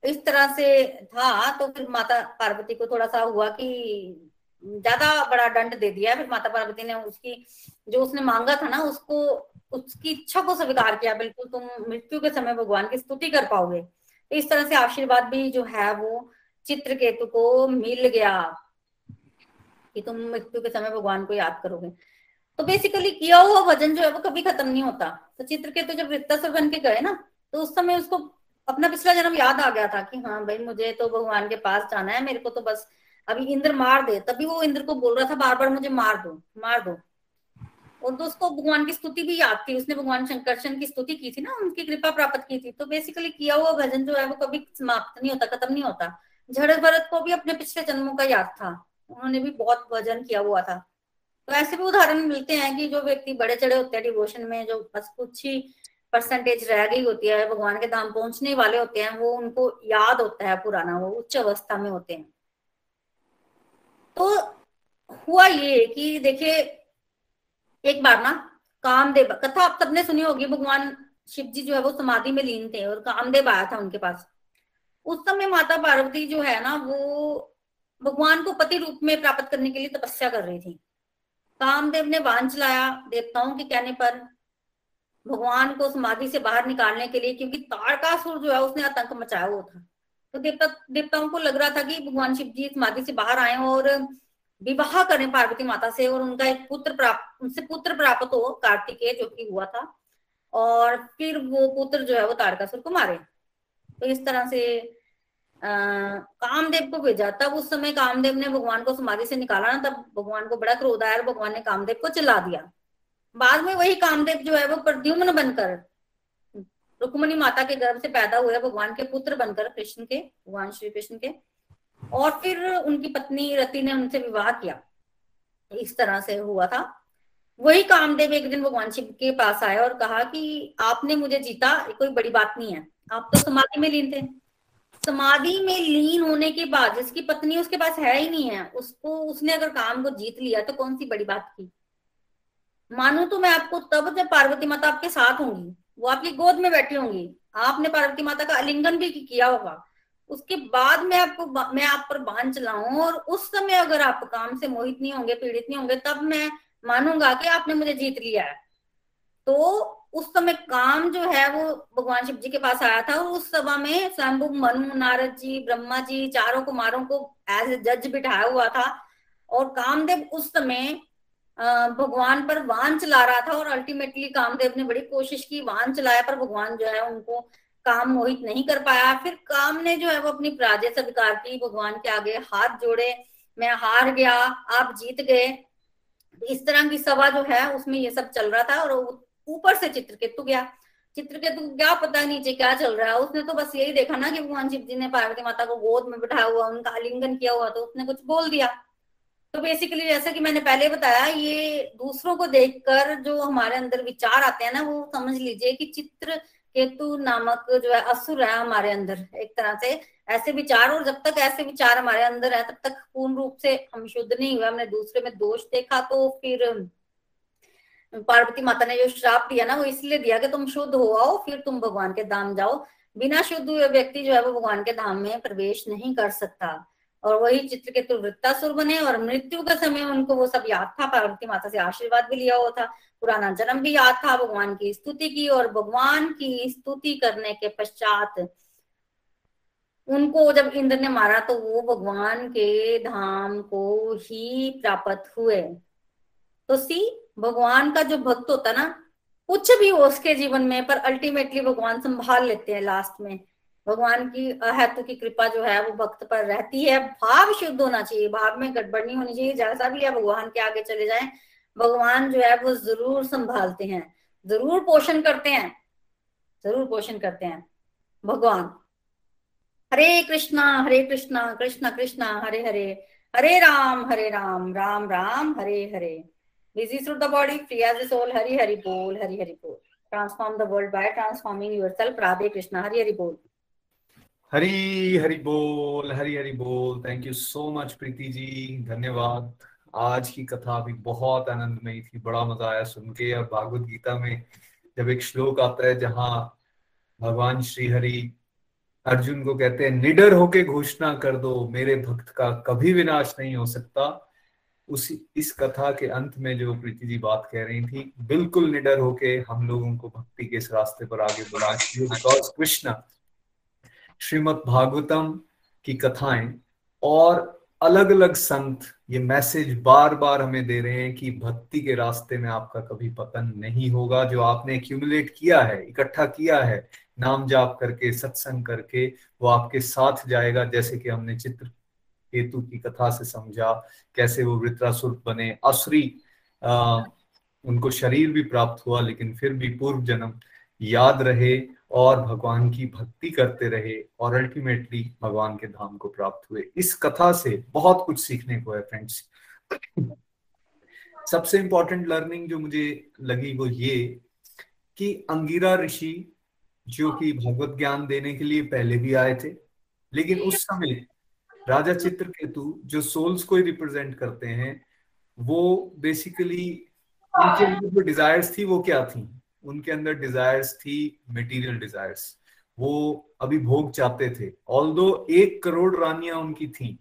Speaker 2: इस तरह से था तो फिर माता पार्वती को थोड़ा सा हुआ कि ज़्यादा बड़ा दंड दे दिया फिर माता पार्वती ने उसकी, जो उसने मांगा था ना, उसको, उसकी इच्छा को स्वीकार किया। बिल्कुल तुम मृत्यु के समय भगवान की स्तुति कर पाओगे। तो इस तरह से आशीर्वाद भी जो है वो चित्रकेतु को मिल गया कि तुम मृत्यु के समय भगवान को याद करोगे। तो बेसिकली किया हुआ भजन जो है वो कभी खत्म नहीं होता। तो चित्रकेतु जब वृत्तासुर बन के गए ना तो उस समय उसको अपना पिछला जन्म याद आ गया था कि हाँ भाई मुझे तो भगवान के पास जाना है, मेरे को तो बस अभी इंद्र मार दे, तभी वो इंद्र को बोल रहा था बार बार मुझे मार दो मार दो। और तो उसको भगवान की स्तुति भी याद थी, उसने भगवान शंकरशन की स्तुति की थी ना, उनकी कृपा प्राप्त की थी तो बेसिकली किया हुआ भजन जो है, वो कभी समाप्त नहीं होता, खत्म नहीं होता। जड़ भरत को भी अपने पिछले जन्मों का याद था, उन्होंने भी बहुत भजन किया हुआ था। तो ऐसे भी उदाहरण मिलते हैं कि जो व्यक्ति बड़े चढ़े होते हैं डिवोशन में जो बस कुछ ही परसेंटेज रह गई होती है, भगवान के धाम पहुँचने वाले होते हैं, वो उनको याद होता है पुराना, वो उच्च अवस्था में होते हैं। तो हुआ ये कि देखिए, एक बार ना कामदेव, कथा आप सबने सुनी होगी, भगवान शिव जी जो है वो समाधि में लीन थे और कामदेव आया था उनके पास। उस समय माता पार्वती जो है ना, वो भगवान को पति रूप में प्राप्त करने के लिए तपस्या कर रही थी। कामदेव ने वाहन चलाया देवताओं के कहने पर, भगवान को समाधि से बाहर निकालने के लिए, क्योंकि तारकासुर जो है उसने आतंक मचाया हुआ था। तो देवता, देवताओं को लग रहा था कि भगवान शिव जी समाधि से बाहर आए और विवाह करें पार्वती माता से और उनका एक पुत्र प्राप्त उनसे पुत्र प्राप्त हो कार्तिकेय जो कि हुआ था। और फिर वो पुत्र जो है वो तारकासुर को मारे। तो इस तरह से कामदेव को भेजा। तब उस समय कामदेव ने भगवान को समाधि से निकाला ना, तब भगवान को बड़ा क्रोध आया और भगवान ने कामदेव को चला दिया। बाद में वही कामदेव जो है वो प्रद्युम्न बनकर रुक्मणी माता के गर्भ से पैदा हुए भगवान के पुत्र बनकर कृष्ण के, भगवान श्री कृष्ण के। और फिर उनकी पत्नी रति ने उनसे विवाह किया। इस तरह से हुआ था। वही कामदेव एक दिन भगवान शिव के पास आया और कहा कि आपने मुझे जीता कोई बड़ी बात नहीं है। आप तो समाधि में लीन थे। समाधि में लीन होने के बाद जिसकी पत्नी उसके पास है ही नहीं है, उसको, उसने अगर काम को जीत लिया तो कौन सी बड़ी बात की? मानो तो मैं आपको तब जब पार्वती माता आपके साथ होंगी। वो आपकी गोद में बैठी होंगी। आपने पार्वती माता का आलिंगन भी किया होगा। उसके बाद मैं आपको मैं आप पर बाँध चलाऊं और उस समय अगर आप काम से मोहित नहीं होंगे, पीड़ित नहीं होंगे, तब मैं मानूँगा कि आपने मुझे जीत लिया है। तो उस समय काम जो है वो भगवान शिव जी के पास आया था और उस सभा में स्वयंभु मनु, नारद जी, ब्रह्मा जी, चारों कुमारों को एज ए जज बिठाया हुआ था। और कामदेव उस समय भगवान पर वाहन चला रहा था और अल्टीमेटली कामदेव ने बड़ी कोशिश की वाहन चलाया, पर भगवान जो है उनको काम मोहित नहीं कर पाया। फिर काम ने जो है वो अपनी पराजय स्वीकार की, भगवान के आगे हाथ जोड़े, मैं हार गया, आप जीत गए। इस तरह की सभा जो है उसमें ये सब चल रहा था और ऊपर से चित्रकेतु गया। चित्रकेतु क्या पता नीचे क्या चल रहा है, उसने तो बस यही देखा ना कि भगवान शिव जी ने पार्वती माता को गोद में बिठाया हुआ, उनका आलिंगन किया हुआ तो उसने कुछ बोल दिया। तो बेसिकली जैसा कि मैंने पहले बताया, ये दूसरों को देखकर जो हमारे अंदर विचार आते हैं ना, वो समझ लीजिए कि चित्र केतु नामक जो है असुर है हमारे अंदर, एक तरह से ऐसे विचार, और जब तक ऐसे विचार हमारे अंदर है, तब तक पूर्ण रूप से हम शुद्ध नहीं हुए, हमने दूसरे में दोष देखा तो फिर पार्वती माता ने जो श्राप दिया ना, वो इसलिए दिया कि तुम शुद्ध हो आओ, फिर तुम भगवान के धाम जाओ। बिना शुद्ध हुए व्यक्ति जो है वो भगवान के धाम में प्रवेश नहीं कर सकता। और वही चित्र के तो वृत्तासुर बने और मृत्यु के समय उनको वो सब याद था पार्वती माता से आशीर्वाद भी लिया हुआ था। पुराना जन्म भी याद था, भगवान की स्तुति की और भगवान की स्तुति करने के पश्चात उनको जब इंद्र ने मारा तो वो भगवान के धाम को ही प्राप्त हुए। तो सी, भगवान का जो भक्त होता ना, कुछ भी हो उसके जीवन में, पर अल्टीमेटली भगवान संभाल लेते हैं लास्ट में। भगवान की अहत्व की कृपा जो है वो भक्त पर रहती है। भाव शुद्ध होना चाहिए, भाव में गड़बड़ नहीं होनी चाहिए। जैसा भी है भगवान के आगे चले जाए, भगवान जो है वो ज़रूर संभालते हैं, ज़रूर पोषण करते हैं, ज़रूर पोषण करते हैं। भगवान, हरे कृष्णा हरे कृष्णा कृष्णा कृष्णा, हरे हरे हरे राम हरे राम राम राम, हरे हरे। Busy through the body, free as a soul hari hari bol hari hari bol transform the world by transforming yourself radhe krishna hari hari bol
Speaker 3: हरी हरी बोल, हरी हरी बोल। Thank you so much Preeti ji. धन्यवाद। आज की कथा भी बहुत आनंदमयी थी, बड़ा मज़ा आया सुन के। और भागवत गीता में जब एक श्लोक आता है, जहाँ भगवान श्री हरि अर्जुन को कहते हैं, निडर होके घोषणा कर दो, मेरे भक्त का कभी विनाश नहीं हो सकता। उसी, इस कथा के अंत में जो प्रीति जी बात कह रही थी, बिल्कुल निडर होके हम लोगों को भक्ति के इस रास्ते पर आगे बढ़ा बिकॉज़ कृष्ण श्रीमद भागवतम की कथाएँ और अलग अलग संत ये मैसेज बार बार हमें दे रहे हैं कि भक्ति के रास्ते में आपका कभी पतन नहीं होगा, जो आपने एक्यूमुलेट किया है, इकट्ठा किया है, नाम जाप करके, सत्संग करके, वो आपके साथ जाएगा, जैसे कि हमने चित्र केतु की कथा से समझा, कैसे वो वृत्रासुर बने, असुरी उनको शरीर भी प्राप्त हुआ, लेकिन फिर भी पूर्व जन्म याद रहे और भगवान की भक्ति करते रहे और अल्टीमेटली भगवान के धाम को प्राप्त हुए। इस कथा से बहुत कुछ सीखने को है फ्रेंड्स सबसे इंपॉर्टेंट लर्निंग जो मुझे लगी वो ये कि अंगिरा ऋषि, जो कि भगवत ज्ञान देने के लिए पहले भी आए थे, लेकिन उस समय राजा चित्रकेतु, जो सोल्स को रिप्रेजेंट करते हैं, वो बेसिकली उनके जो डिजायर्स थी वो क्या थी? उनके अंदर डिजायर्स थी मटेरियल डिजायर्स वो अभी भोग चाहते थे। ऑल दो एक करोड़ रानियाँ उनकी थी,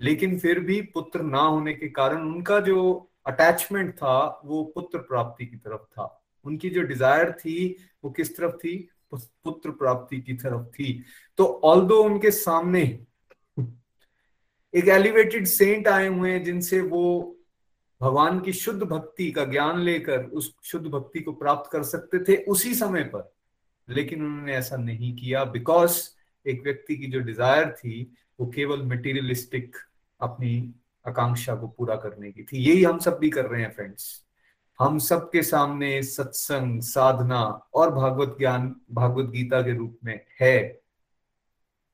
Speaker 3: लेकिन फिर भी पुत्र ना होने के कारण उनका जो अटैचमेंट था, वो पुत्र प्राप्ति की तरफ़ था। उनकी जो डिज़ायर थी, वो किस तरफ़ थी? पुत्र प्राप्ति की तरफ़ थी। तो ऑल दो उनके सामने एक एलिवेटेड सेंट आए हुए हैं, जिनसे वो भगवान की शुद्ध भक्ति का ज्ञान लेकर उस शुद्ध भक्ति को प्राप्त कर सकते थे उसी समय पर, लेकिन उन्होंने ऐसा नहीं किया बिकॉज़ एक व्यक्ति की जो डिज़ायर थी, वो केवल मटेरियलिस्टिक अपनी आकांक्षा को पूरा करने की थी। यही हम सब भी कर रहे हैं फ्रेंड्स हम सबके सामने सत्संग, साधना और भागवत ज्ञान, भागवत गीता के रूप में है।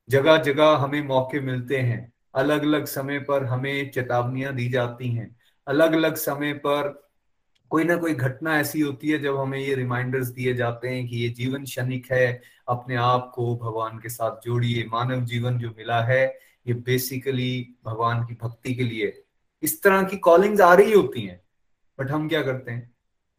Speaker 3: जगह जगह हमें मौके मिलते हैं। अलग अलग समय पर हमें चेतावनियाँ दी जाती हैं। अलग अलग समय पर कोई ना कोई घटना ऐसी होती है जब हमें ये रिमाइंडर्स दिए जाते हैं कि ये जीवन क्षणिक है, अपने आप को भगवान के साथ जोड़िए। मानव जीवन जो मिला है, ये बेसिकली भगवान की भक्ति के लिए। इस तरह की कॉलिंग्स आ रही होती हैं बट हम क्या करते हैं?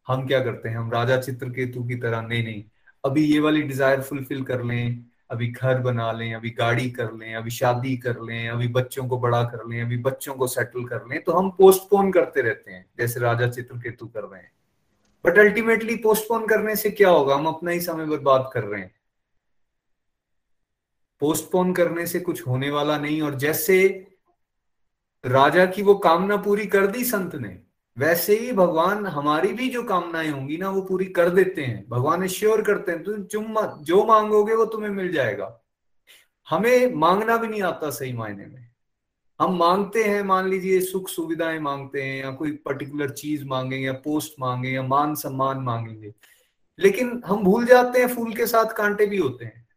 Speaker 3: हम क्या करते हैं? हम राजा चित्रकेतु की तरह, नहीं नहीं। अभी ये वाली डिज़ायर फुलफिल कर लें अभी घर बना लें, अभी गाड़ी कर लें, अभी शादी कर लें, अभी बच्चों को बड़ा कर लें, अभी बच्चों को सेटल कर लें तो हम पोस्टपोन करते रहते हैं, जैसे राजा चित्रकेतु कर रहे हैं। बट अल्टीमेटली पोस्टपोन करने से क्या होगा? हम अपना ही समय बर्बाद कर रहे हैं। पोस्टपोन करने से कुछ होने वाला नहीं, और जैसे राजा की वो कामना पूरी कर दी संत ने वैसे ही भगवान हमारी भी जो कामनाएँ होंगी ना, वो पूरी कर देते हैं। भगवान श्योर करते हैं, तुम तुम जो मांगोगे वो तुम्हें मिल जाएगा। हमें मांगना भी नहीं आता सही मायने में। हम मांगते हैं, मान लीजिए सुख सुविधाएँ मांगते हैं, या कोई पर्टिकुलर चीज़ मांगेंगे, या पोस्ट मांगे या मान सम्मान मांगेंगे। लेकिन हम भूल जाते हैं, फूल के साथ कांटे भी होते हैं।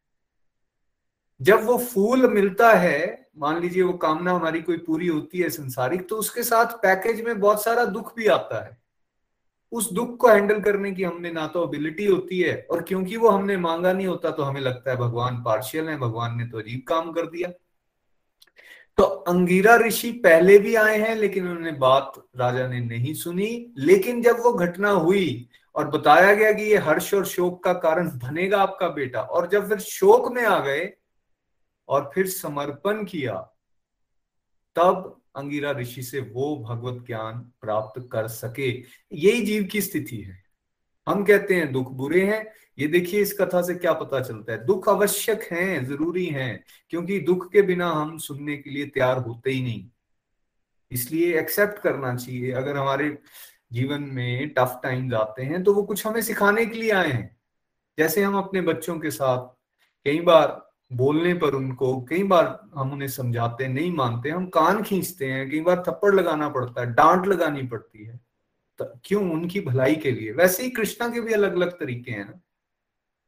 Speaker 3: जब वो फूल मिलता है मान लीजिए वो कामना हमारी कोई पूरी होती है संसारिक तो उसके साथ पैकेज में बहुत सारा दुख भी आता है। उस दुख को हैंडल करने की हमने ना तो एबिलिटी होती है और क्योंकि वो हमने मांगा नहीं होता तो हमें लगता है भगवान पार्शियल है, भगवान ने तो अजीब काम कर दिया। तो अंगीरा ऋषि पहले भी आए हैं, लेकिन उन्होंने बात राजा ने नहीं सुनी। लेकिन जब वो घटना हुई और बताया गया कि ये हर्ष और शोक का कारण बनेगा आपका बेटा, और जब फिर शोक में आ गए और फिर समर्पण किया, तब अंगिरा ऋषि से वो भगवत ज्ञान प्राप्त कर सके। यही जीव की स्थिति है। हम कहते हैं, दुख बुरे हैं। ये देखिए, इस कथा से क्या पता चलता है? दुख आवश्यक हैं, ज़रूरी हैं, क्योंकि दुख के बिना हम सुनने के लिए तैयार होते ही नहीं। इसलिए एक्सेप्ट करना चाहिए। अगर हमारे जीवन में टफ टाइम्स आते हैं तो वो कुछ हमें सिखाने के लिए आए हैं। जैसे हम अपने बच्चों के साथ कई बार बोलने पर उनको कई बार हम उन्हें समझाते, नहीं मानते, हम कान खींचते हैं, कई बार थप्पड़ लगाना पड़ता है, डांट लगानी पड़ती है। तो क्यों? उनकी भलाई के लिए। वैसे ही कृष्णा के भी अलग अलग तरीके हैं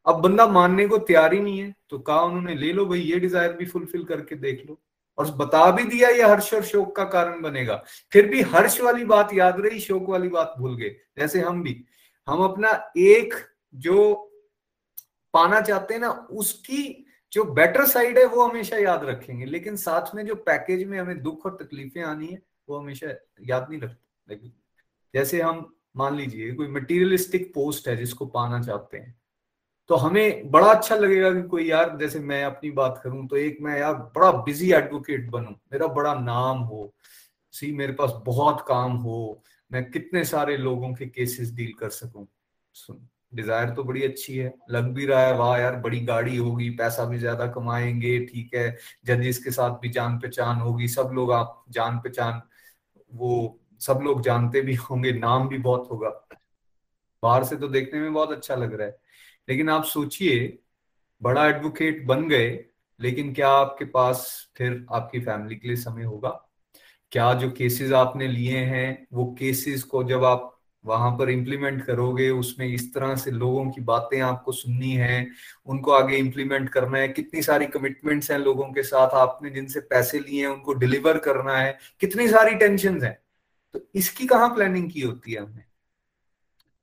Speaker 3: अब बंदा मानने को तैयार ही नहीं है तो कहा उन्होंने, ले लो भाई, ये डिज़ायर भी फुलफिल करके देख लो। और बता भी दिया ये हर्ष और शोक का कारण बनेगा। फिर भी हर्ष वाली बात याद रही, शोक वाली बात भूल गए। जैसे हम भी, हम अपना एक जो पाना चाहते हैं ना, उसकी जो बेटर साइड है, वो हमेशा याद रखेंगे। लेकिन साथ में जो पैकेज में हमें दुख और तकलीफें आनी है, वो हमेशा याद नहीं रखते। जैसे हम, मान लीजिए, कोई मटीरियलिस्टिक पोस्ट है जिसको पाना चाहते हैं तो हमें बड़ा अच्छा लगेगा कि कोई, यार, जैसे मैं अपनी बात करूँ तो एक मैं, यार, बड़ा बिज़ी एडवोकेट बनूं। मेरा बड़ा नाम हो। सी, मेरे पास बहुत काम हो। मैं कितने सारे लोगों के केसेस डील कर सकूँ? सुन। डिज़ायर तो बड़ी अच्छी है। लग भी रहा है, वाह यार, बड़ी गाड़ी होगी, पैसा भी ज़्यादा कमाएँगे, ठीक है, जजेस के साथ भी जान पहचान होगी, सब लोग आप जान पहचान, वो सब लोग जानते भी होंगे, नाम भी बहुत होगा। बाहर से तो देखने में बहुत अच्छा लग रहा है। लेकिन आप सोचिए, बड़ा एडवोकेट बन गए, लेकिन क्या आपके पास फिर आपकी फैमिली के लिए समय होगा? क्या जो केसेस आपने लिए हैं, वो केसेस को जब आप वहाँ पर इम्प्लीमेंट करोगे, उसमें इस तरह से लोगों की बातें आपको सुननी है, उनको आगे इम्प्लीमेंट करना है, कितनी सारी कमिटमेंट्स हैं लोगों के साथ, आपने जिनसे पैसे लिए हैं, उनको डिलीवर करना है, कितनी सारी टेंशन है। तो इसकी कहाँ प्लानिंग की होती है हमने?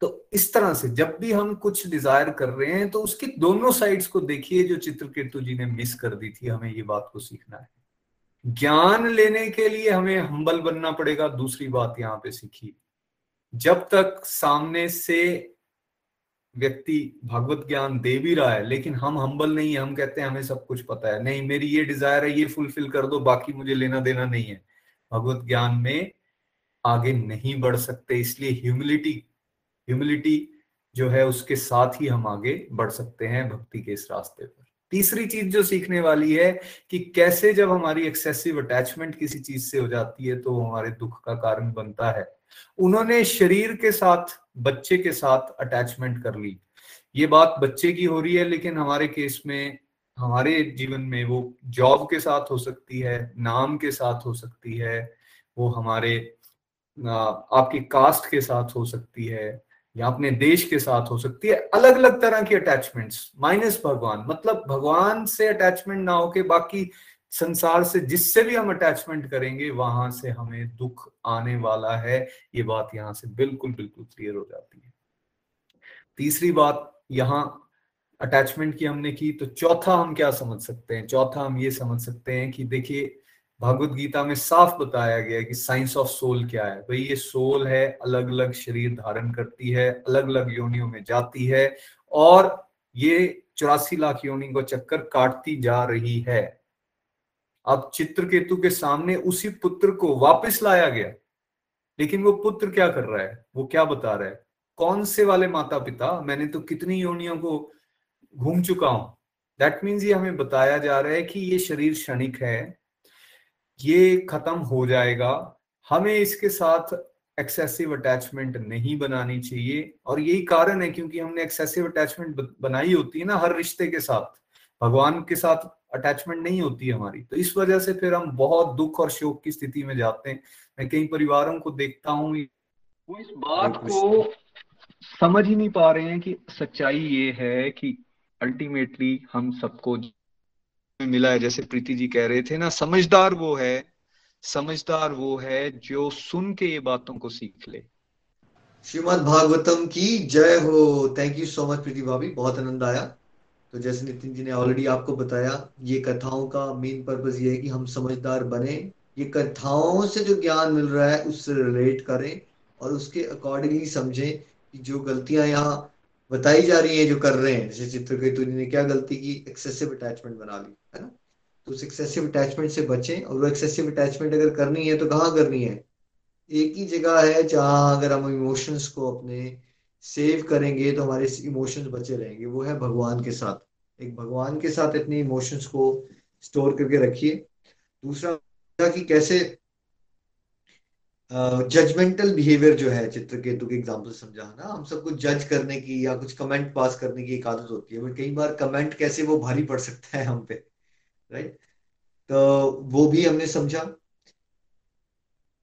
Speaker 3: तो इस तरह से जब भी हम कुछ डिज़ायर कर रहे हैं तो उसकी दोनों साइड्स को देखिए, जो चित्रकेतु जी ने मिस कर दी थी, हमें ये बात को सीखना है। ज्ञान लेने के लिए हमें हम्बल बनना पड़ेगा, दूसरी बात यहाँ पे सीखिए जब तक सामने से व्यक्ति भगवत ज्ञान दे भी रहा है, लेकिन हम हम्बल नहीं है, हम कहते हैं, हमें सब कुछ पता है। नहीं, मेरी ये डिज़ायर है, ये फुलफिल कर दो, बाकी मुझे लेना देना नहीं है। भगवत ज्ञान में आगे नहीं बढ़ सकते, इसलिए ह्यूमिलिटी ह्यूमिलिटी जो है, उसके साथ ही हम आगे बढ़ सकते हैं भक्ति के इस रास्ते पर। तीसरी चीज़ जो सीखने वाली है कि कैसे जब हमारी एक्सेसिव अटैचमेंट किसी चीज़ से हो जाती है तो हमारे दुख का कारण बनता है। उन्होंने शरीर के साथ, बच्चे के साथ अटैचमेंट कर ली। ये बात बच्चे की हो रही है, लेकिन हमारे केस में, हमारे जीवन में वो जॉब के साथ हो सकती है, नाम के साथ हो सकती है, वो हमारे आपकी कास्ट के साथ हो सकती है, या अपने देश के साथ हो सकती है। अलग अलग तरह की अटैचमेंट्स माइनस भगवान मतलब भगवान से अटैचमेंट ना हो के बाकी संसार से जिससे भी हम अटैचमेंट करेंगे, वहाँ से हमें दुख आने वाला है। ये बात यहाँ से बिल्कुल बिल्कुल क्लियर हो जाती है। तीसरी बात, यहाँ अटैचमेंट की हमने की तो चौथा हम क्या समझ सकते हैं? चौथा हम ये समझ सकते हैं कि देखिए, भगवत गीता में साफ़ बताया गया कि साइंस ऑफ़ सोल क्या है। भाई ये सोल है अलग अलग शरीर धारण करती है अलग अलग योनियों में जाती है और ये चौरासी लाख योनि को चक्कर काटती जा रही है। अब चित्रकेतु के सामने उसी पुत्र को वापस लाया गया। लेकिन वो पुत्र क्या कर रहा है? वो क्या बता रहा है? कौन से वाले माता पिता मैंने तो कितनी योनियों को घूम चुका हूँ। दैट मीन्स ये हमें बताया जा रहा है कि ये शरीर क्षणिक है। ये खत्म हो जाएगा। हमें इसके साथ एक्सेसिव अटैचमेंट नहीं बनानी चाहिए। और यही कारण है क्योंकि हमने एक्सेसिव अटैचमेंट बनाई होती है ना हर रिश्ते के साथ। भगवान के साथ अटैचमेंट नहीं होती है हमारी। तो इस वजह से फिर हम बहुत दुख और शोक की स्थिति में जाते हैं। मैं कई परिवारों को देखता हूँ। वो इस बात को समझ ही नहीं पा रहे हैं कि सच्चाई ये है कि अल्टीमेटली हम सबको मिला है। जैसे प्रीति जी कह रहे थे ना समझदार वो है समझदार वो है जो सुन के ये बातों को सीख ले।
Speaker 4: श्रीमद भागवतम की जय हो। Thank you so much Preeti भाभी। बहुत आनंद आया। तो जैसे नितिन जी ने ऑलरेडी आपको बताया, ये कथाओं का मेन पर्पज ये है कि हम समझदार बने। ये कथाओं से जो ज्ञान मिल रहा है, उससे रिलेट करें और उसके अकॉर्डिंगली समझें कि जो गलतियाँ यहाँ बताई जा रही है, जो कर रहे हैं, जैसे चित्रकेतु जी ने क्या गलती की? एक्सेसिव अटैचमेंट बना ली, है ना? तो उस एक्सेसिव अटैचमेंट से बचें और वो एक्सेसिव अटैचमेंट अगर करनी है तो कहाँ करनी है? एक ही जगह है जहाँ अगर हम इमोशंस को अपने सेव करेंगे तो हमारे इमोशंस बचे रहेंगे। वो है भगवान के साथ। एक भगवान के साथ अपने इमोशंस को स्टोर करके रखिए। दूसरा, कि कैसे जजमेंटल बिहेवियर जो है, चित्रकेतु के एग्ज़ाम्पल समझा, ना? हम सबको जज करने की या कुछ कमेंट पास करने की एक आदत होती है। बट कई बार कमेंट कैसे वो भारी पड़ सकता है हम पे राइट तो वो भी हमने समझा।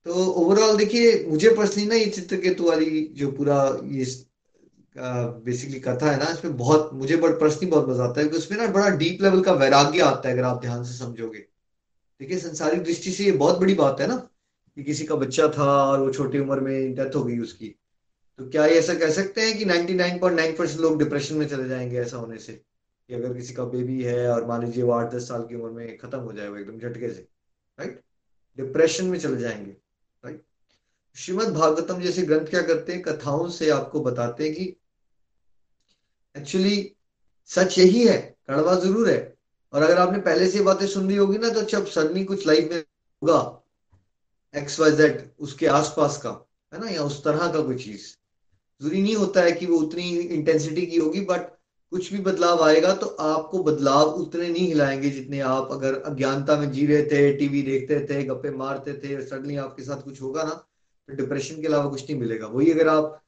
Speaker 4: तो ओवरऑल देखिए, मुझे पर्सनली ना ये चित्रकेतु वाली जो पूरा ये बेसिकली कथा है ना, इसमें बहुत, मुझे बड़ा पर्सनली बहुत मज़ा आता है क्योंकि उसमें ना बड़ा डीप लेवल का वैराग्य आता है, अगर आप ध्यान से समझोगे। देखिए, संसारिक दृष्टि से ये बहुत बड़ी बात है ना, कि किसी का बच्चा था और वो छोटी उम्र में डेथ हो गई उसकी। तो क्या ये ऐसा कह सकते हैं कि 99.9 परसेंट लोग डिप्रेशन में चले जाएँगे ऐसा होने से? कि अगर किसी का बेबी है और मान लीजिए वो आठ दस साल की उम्र में खत्म हो जाए, वो एकदम झटके से राइट डिप्रेशन में चले जाएँगे। श्रीमद भागवतम जैसे ग्रंथ क्या करते हैं? कथाओं से आपको बताते हैं कि एक्चुअली सच यही है, कड़वा ज़रूर है। और अगर आपने पहले से बातें सुन ली होगी ना तो जब सडनली कुछ लाइफ में होगा एक्स वाई जेड उसके आसपास का, है ना, या उस तरह का कोई चीज़। ज़रूरी नहीं होता है कि वो उतनी इंटेंसिटी की होगी बट कुछ भी बदलाव आएगा तो आपको बदलाव उतने नहीं हिलाएँगे जितने आप अगर अज्ञानता में जी रहे थे टीवी देखते थे, गप्पे मारते थे सडनली आपके साथ कुछ होगा ना डिप्रेशन के अलावा कुछ नहीं मिलेगा। वही अगर आप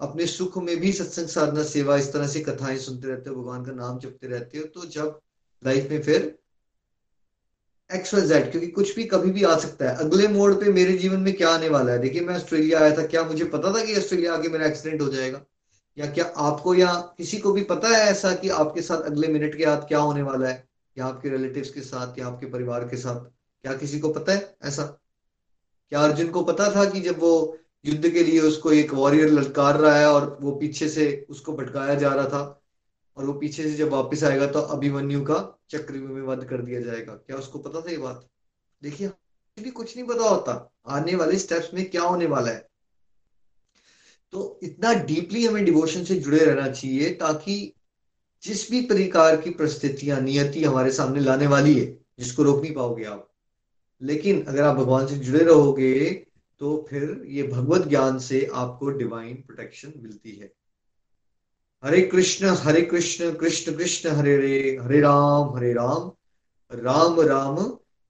Speaker 4: अपने सुख में भी सत्संग साधना, सेवा इस तरह से कथाएँ सुनते रहते हो, भगवान का नाम जपते रहते हो तो जब लाइफ में फिर एक्स वाई जेड क्योंकि कुछ भी कभी भी आ सकता है। अगले मोड़ पे मेरे जीवन में क्या आने वाला है? देखिए, मैं ऑस्ट्रेलिया आया था। क्या मुझे पता था कि ऑस्ट्रेलिया आके मेरा एक्सीडेंट हो जाएगा? या क्या आपको या किसी को भी पता है ऐसा कि आपके साथ अगले मिनट के बाद क्या होने वाला है? या आपके रिलेटिव्स के साथ, या आपके परिवार के साथ? क्या किसी को पता है ऐसा? क्या अर्जुन को पता था कि जब वो युद्ध के लिए उसको एक वॉरियर ललकार रहा है और वो पीछे से उसको भटकाया जा रहा था और वो पीछे से जब वापस आएगा तो अभिमन्यु का चक्र में वध कर दिया जाएगा। क्या उसको पता था ये बात? देखिए भी कुछ नहीं पता होता। आने वाले स्टेप्स में क्या होने वाला है। तो इतना डीपली हमें डिवोशन से जुड़े रहना चाहिए ताकि जिस भी प्रकार की परिस्थितियाँ, नियति हमारे सामने लाने वाली है, जिसको रोक नहीं पाओगे आप। लेकिन अगर आप भगवान से जुड़े रहोगे तो फिर ये भगवत ज्ञान से आपको डिवाइन प्रोटेक्शन मिलती है। Hare Krishna Hare Krishna Krishna Krishna, Hare Hare Hare Ram Hare Ram Ram Ram,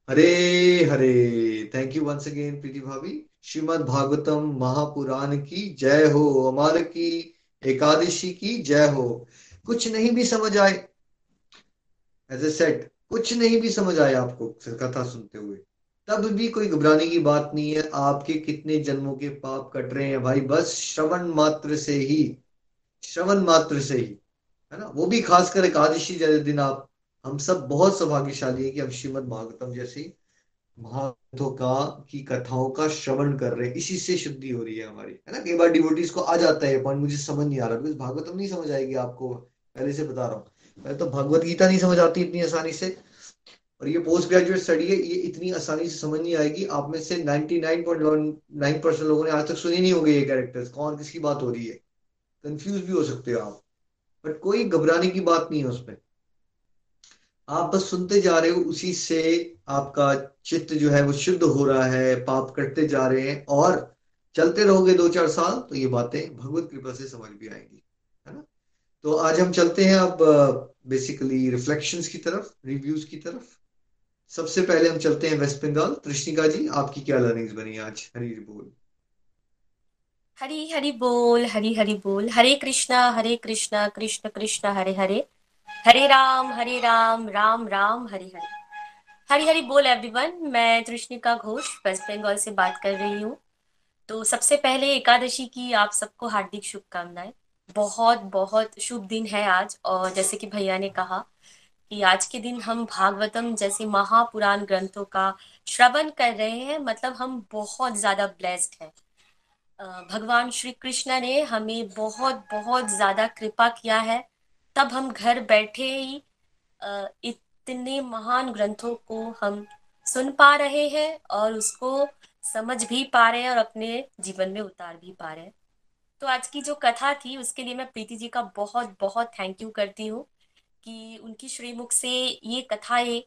Speaker 4: Hare Hare. Thank you once again Preeti भाभी। श्रीमद भागवतम महापुराण की जय हो, अमार की, एकादशी की जय हो। कुछ नहीं भी समझ आए। एज ए सेट कुछ नहीं भी समझ आए आपको कथा सुनते हुए। तब भी कोई घबराने की बात नहीं है। आपके कितने जन्मों के पाप कट रहे हैं भाई। बस श्रवण मात्र से ही, श्रवण मात्र से ही, है ना? वो भी खासकर एकादशी जैसे दिन आप, हम सब बहुत सौभाग्यशाली है कि हम श्रीमद भागवतम जैसी महाग्रंथों का, की कथाओं का श्रवण कर रहे हैं। इसी से शुद्धि हो रही है हमारी, है ना? कई बार डिवोटीज को आ जाता है पॉइंट मुझे समझ नहीं आ रहा भागवतम नहीं समझ आएगी आपको। पहले से बता रहा हूँ। पहले तो भगवत गीता नहीं समझ आती इतनी आसानी से। और ये पोस्ट ग्रेजुएट स्टडी है, ये इतनी आसानी से समझ नहीं आएगी। आप में से 99.9 परसेंट लोगों ने आज तक सुनी नहीं होंगे ये कैरेक्टर्स कौन किसकी बात हो रही है? कंफ्यूज भी हो सकते हो आप। बट कोई घबराने की बात नहीं है उसमें। आप बस सुनते जा रहे हो, उसी से आपका चित्त जो है वो शुद्ध हो रहा है, पाप कटते जा रहे हैं। और चलते रहोगे दो चार साल तो ये बातें भगवत कृपा से समझ भी आएँगी, है ना? तो आज हम चलते हैं अब बेसिकली रिफ्लेक्शंस की तरफ़ रिव्यूज़ की तरफ़। सबसे पहले हम चलते हैं वेस्ट बंगाल। कृष्णिका जी, आपकी क्या लर्निंग्स बनी आज? हरी बोल।
Speaker 5: हरी हरी बोल, हरी हरी बोल। हरे कृष्णा हरे कृष्णा, कृष्ण कृष्ण, हरे हरे। हरे राम हरे राम राम राम, हरे हरे। हरी हरी बोल एवरीवन मैं तृष्णिका घोष, वेस्ट बंगाल से बात कर रही हूँ। तो सबसे पहले एकादशी की आप सबको हार्दिक शुभकामनाएँ। बहुत बहुत शुभ दिन है आज, और जैसे कि भैया ने कहा कि आज के दिन हम भागवतम जैसे महापुराण ग्रंथों का श्रवण कर रहे हैं मतलब हम बहुत ज़्यादा ब्लेस्ड हैं। भगवान श्री कृष्ण ने हमें बहुत बहुत ज़्यादा कृपा किया है। तब हम घर बैठे ही इतने महान ग्रंथों को हम सुन पा रहे हैं और उसको समझ भी पा रहे हैं और अपने जीवन में उतार भी पा रहे हैं। तो आज की जो कथा थी, उसके लिए मैं प्रीति जी का बहुत बहुत थैंक यू करती हूँ। कि उनकी श्रीमुख से ये कथाएँ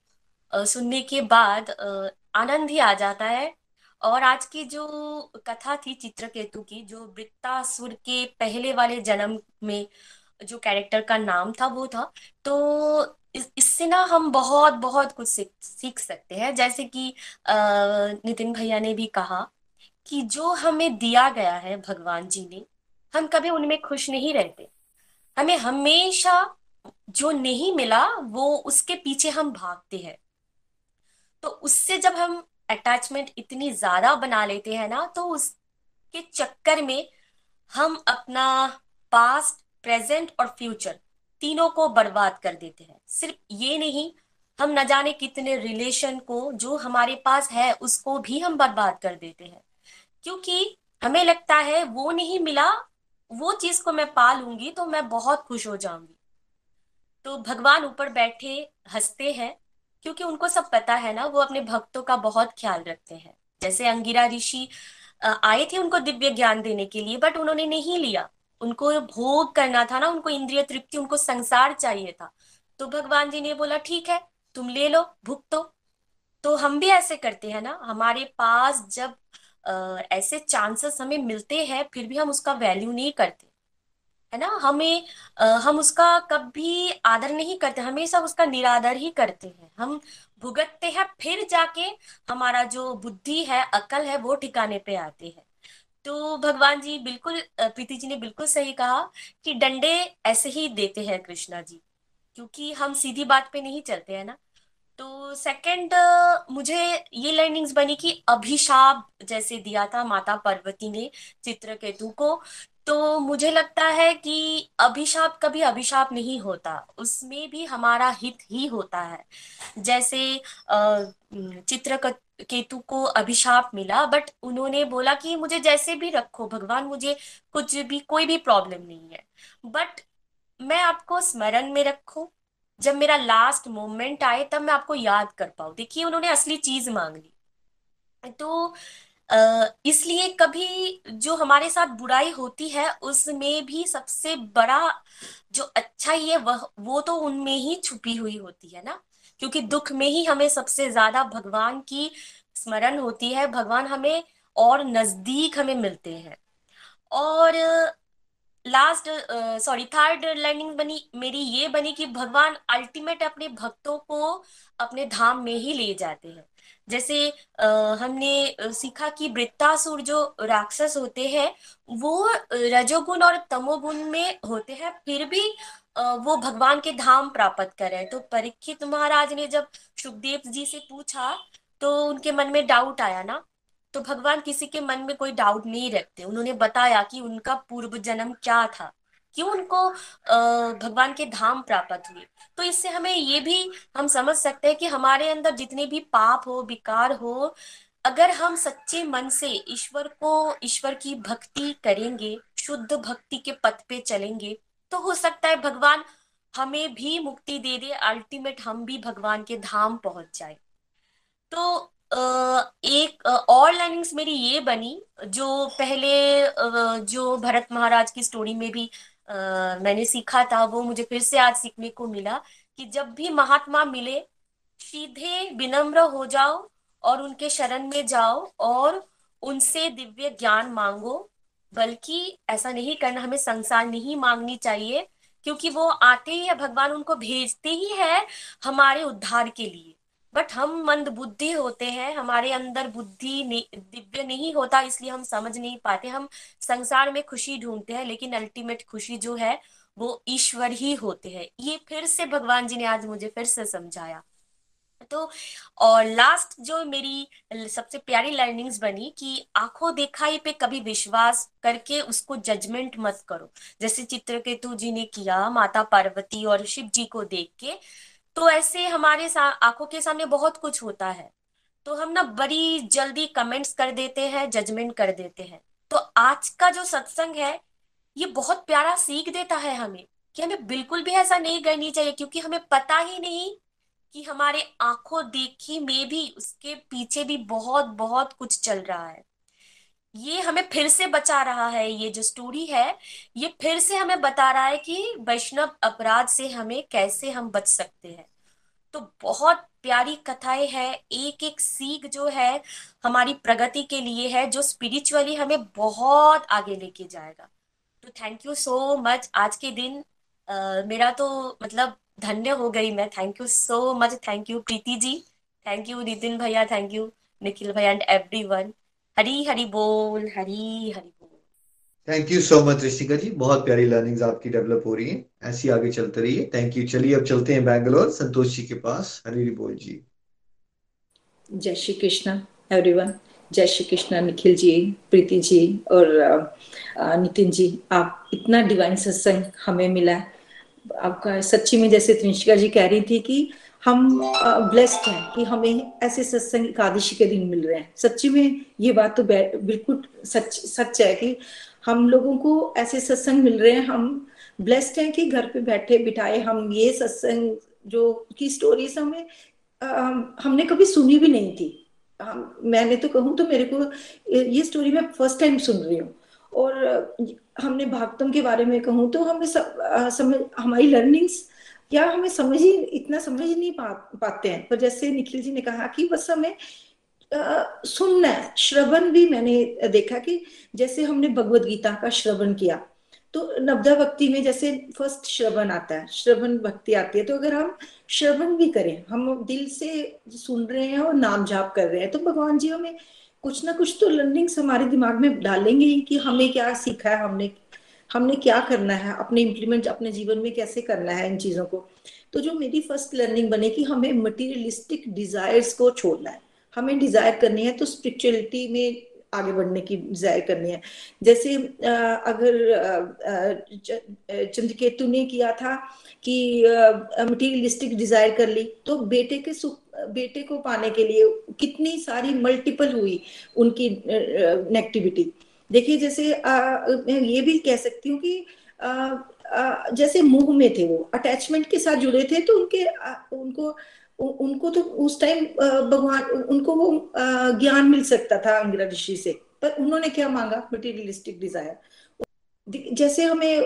Speaker 5: सुनने के बाद आनंद ही आ जाता है। और आज की जो कथा थी चित्रकेतु की, जो वृत्तासुर के पहले वाले जन्म में जो कैरेक्टर का नाम था, वो था तो इससे ना हम बहुत बहुत कुछ सीख सीख सकते हैं। जैसे कि नितिन भैया ने भी कहा कि जो हमें दिया गया है भगवान जी ने, हम कभी उनमें खुश नहीं रहते। हमें हमेशा जो नहीं मिला, वो उसके पीछे हम भागते हैं। तो उससे जब हम अटैचमेंट इतनी ज़्यादा बना लेते हैं ना तो उसके चक्कर में हम अपना पास्ट प्रेजेंट और फ्यूचर तीनों को बर्बाद कर देते हैं। सिर्फ़ ये नहीं, हम न जाने कितने रिलेशन को, जो हमारे पास है, उसको भी हम बर्बाद कर देते हैं। क्योंकि हमें लगता है वो नहीं मिला, वो चीज़ को मैं पा लूँगी तो मैं बहुत खुश हो जाऊँगी। तो भगवान ऊपर बैठे हँसते हैं क्योंकि उनको सब पता है ना वो अपने भक्तों का बहुत ख्याल रखते हैं। जैसे अंगिरा ऋषि आए थे उनको दिव्य ज्ञान देने के लिए बट उन्होंने नहीं लिया। उनको भोग करना था ना उनको इंद्रिय तृप्ति उनको संसार चाहिए था। तो भगवान जी ने बोला ठीक है तुम ले लो भुगतो। तो हम भी ऐसे करते हैं ना हमारे पास जब आ, ऐसे चांसेस हमें मिलते हैं फिर भी हम उसका वैल्यू नहीं करते। है ना? हमें आ, हम उसका कभी आदर नहीं करते हमेशा उसका निरादर ही करते हैं। हम भुगतते हैं फिर जाके हमारा जो बुद्धि है अकल है वो ठिकाने पे आते हैं। तो भगवान जी बिल्कुल प्रीति जी ने बिल्कुल सही कहा कि डंडे ऐसे ही देते हैं कृष्णा जी क्योंकि हम सीधी बात पे नहीं चलते हैं ना? तो सेकंड मुझे ये लर्निंग्स बनी कि अभिशाप जैसे दिया था माता पार्वती ने चित्रकेतु को तो मुझे लगता है कि अभिशाप कभी अभिशाप नहीं होता। उसमें भी हमारा हित ही होता है। जैसे चित्र केतु को अभिशाप मिला, बट उन्होंने बोला कि मुझे जैसे भी रखो, भगवान मुझे कुछ भी, कोई भी प्रॉब्लम नहीं है। बट मैं आपको स्मरण में रखू, जब मेरा लास्ट मोमेंट आए, तब मैं आपको याद कर पाऊ। देखिए, उन्होंने असली चीज़ मांग ली। तो इसलिए कभी जो हमारे साथ बुराई होती है, उसमें भी सबसे बड़ा जो अच्छा ही है वह, वो तो उनमें ही छुपी हुई होती है ना? क्योंकि दुख में ही हमें सबसे ज़्यादा भगवान की स्मरण होती है, भगवान हमें और नज़दीक हमें मिलते हैं। और लास्ट सॉरी थर्ड लर्निंग बनी, मेरी ये बनी कि भगवान अल्टीमेट अपने भक्तों को अपने धाम में ही ले जाते हैं। जैसे आ, हमने सीखा कि वृत्तासुर जो राक्षस होते हैं वो रजोगुण और तमोगुण में होते हैं फिर भी वो भगवान के धाम प्राप्त करें। तो परीक्षित महाराज ने जब सुखदेव जी से पूछा तो उनके मन में डाउट आया ना? तो भगवान किसी के मन में कोई डाउट नहीं रखते। उन्होंने बताया कि उनका पूर्व जन्म क्या था। क्यों उनको भगवान के धाम प्राप्त हुए तो इससे हमें ये भी हम समझ सकते हैं कि हमारे अंदर जितने भी पाप हो, विकार हो, अगर हम सच्चे मन से ईश्वर को, ईश्वर की भक्ति करेंगे, शुद्ध भक्ति के पथ पे चलेंगे तो हो सकता है भगवान हमें भी मुक्ति दे दे अल्टीमेट हम भी भगवान के धाम पहुँच जाए। तो एक और लाइनिंग्स मेरी ये बनी, जो पहले जो भरत महाराज की स्टोरी में भी मैंने सीखा था, वो मुझे फिर से आज सीखने को मिला कि जब भी महात्मा मिले, सीधे विनम्र हो जाओ और उनके शरण में जाओ और उनसे दिव्य ज्ञान मांगो। बल्कि ऐसा नहीं करना, हमें संसार नहीं मांगनी चाहिए, क्योंकि वो आते ही, भगवान उनको भेजते ही है हमारे उद्धार के लिए। बट हम मंद बुद्धि होते हैं, हमारे अंदर बुद्धि दिव्य नहीं होता, इसलिए हम समझ नहीं पाते। हम संसार में खुशी ढूंढते हैं, लेकिन अल्टीमेट खुशी जो है, वो ईश्वर ही होते हैं। ये फिर से भगवान जी ने आज मुझे फिर से समझाया। तो और लास्ट जो मेरी सबसे प्यारी लर्निंग्स बनी कि आँखों देखाई पे कभी विश्वास करके उसको जजमेंट मत करो। जैसे चित्रकेतु जी ने किया, माता पार्वती और शिव जी को देख के तो ऐसे हमारे आँखों के सामने बहुत कुछ होता है। तो हम ना बड़ी जल्दी कमेंट्स कर देते हैं जजमेंट कर देते हैं। तो आज का जो सत्संग है, ये बहुत प्यारा सीख देता है हमें कि हमें बिल्कुल भी ऐसा नहीं करनी चाहिए, क्योंकि हमें पता ही नहीं कि हमारे आँखों देखी में भी उसके पीछे भी बहुत बहुत कुछ चल रहा है। ये हमें फिर से बचा रहा है ये जो स्टोरी है ये फिर से हमें बता रहा है कि वैष्णव अपराध से हमें कैसे हम बच सकते हैं। तो बहुत प्यारी कथाएँ है एक एक सीख जो है हमारी प्रगति के लिए है जो स्पिरिचुअली हमें बहुत आगे लेके जाएगा। तो थैंक यू सो मच आज के दिन। आ, मेरा तो मतलब धन्य हो गई मैं। Thank you so much thank you Preeti ji. Thank you Nitin भैया। थैंक यू निखिल भैया and everyone Hari Hari बोल हरी हरी बोल।
Speaker 4: Thank you so much Rishika ji बहुत प्यारी लर्निंग्स आपकी डेवलप हो रही है। ऐसी आगे चलते रहिए। थैंक यू चलिए अब चलते हैं बैंगलोर संतोष जी के पास हरी हरी बोल जी।
Speaker 6: जय श्री कृष्ण एवरीवन जय श्री कृष्ण निखिल जी प्रीति जी और नितिन जी। आप इतना डिवाइन सत्संग हमें मिला है। आपका सच्ची में जैसे त्रिशिका जी कह रही थी कि हम ब्लेस्ड हैं कि हमें ऐसे सत्संग एकादशी के दिन मिल रहे हैं। सच्ची में ये बात तो बिल्कुल सच सच है कि हम लोगों को ऐसे सत्संग मिल रहे हैं। हम ब्लेस्ड हैं कि घर पे बैठे, बिठाए हम ये सत्संग जो, की स्टोरीज हमें हमने कभी सुनी भी नहीं थी। हम, मैंने तो कहूँ तो मेरे को ये स्टोरी मैं फ़र्स्ट टाइम सुन रही हूँ। और, हमने भागतम के बारे में कहूँ तो हमें समझ हमारी लर्निंग्स या हमें समझ ही इतना समझ नहीं पा, पाते हैं? पर जैसे निखिल जी ने कहा कि बस हमें सुनना है। श्रवण भी मैंने देखा कि जैसे हमने भगवत गीता का श्रवण किया तो नवदा भक्ति में जैसे फ़र्स्ट श्रवण आता है श्रवण भक्ति आती है तो अगर हम श्रवण भी करें हम दिल से सुन रहे हैं और नाम जाप कर रहे हैं तो भगवान जी हमें कुछ ना कुछ तो लर्निंग्स हमारे दिमाग में डालेंगे ही कि हमें क्या सीखा है हमने हमने क्या करना है? अपने इम्प्लीमेंट अपने जीवन में कैसे करना है इन चीज़ों को? तो जो मेरी फ़र्स्ट लर्निंग बने कि हमें मटीरियलिस्टिक डिजायर्स को छोड़ना है। हमें डिज़ायर करनी है तो स्पिरिचुअलिटी में आगे बढ़ने की डिज़ायर करनी है। जैसे अगर चंद्रकेतु ने किया था कि मटीरियलिस्टिक डिज़ायर कर ली तो बेटे के सुख बेटे को पाने के लिए कितनी सारी मल्टीपल हुई उनकी नेगेटिविटी देखिए जैसे आ, मैं ये भी कह सकती हूँ कि आ, आ, जैसे मुँह में थे वो अटैचमेंट के साथ जुड़े थे तो उनके आ, उनको उनको तो उस टाइम भगवान उनको वो ज्ञान मिल सकता था अंगिरा ऋषि से। पर उन्होंने क्या मांगा? मटीरियलिस्टिक डिज़ायर जैसे हमें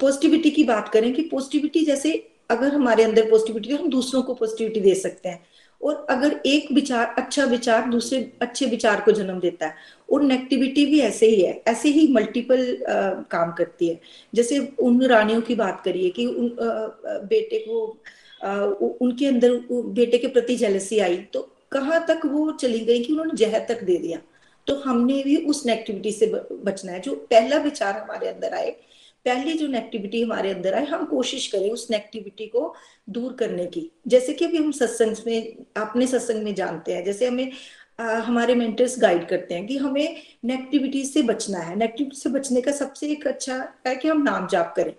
Speaker 6: पॉजिटिविटी की बात करें कि पॉजिटिविटी जैसे अगर हमारे अंदर पॉजिटिविटी हम दूसरों को पॉजिटिविटी दे सकते हैं। और अगर एक विचार अच्छा विचार दूसरे अच्छे विचार को जन्म देता है और नेगेटिविटी भी ऐसे ही है ऐसे ही मल्टीपल काम करती है। जैसे उन रानियों की बात करिए कि उन आ, बेटे को आ, उनके अंदर बेटे के प्रति जेलसी आई तो कहाँ तक वो चली गई कि उन्होंने जहर तक दे दिया? तो हमने भी उस नेगेटिविटी से बचना है। जो पहला विचार हमारे अंदर आए पहली जो नेगेटिविटी हमारे अंदर आए हम कोशिश करें उस नेगेटिविटी को दूर करने की। जैसे कि अभी हम सत्संग में अपने सत्संग में जानते हैं जैसे हमें आ, हमारे मेंटर्स गाइड करते हैं कि हमें नेगेटिविटी से बचना है। नेगेटिविटी से बचने का सबसे एक अच्छा है कि हम नाम जाप करें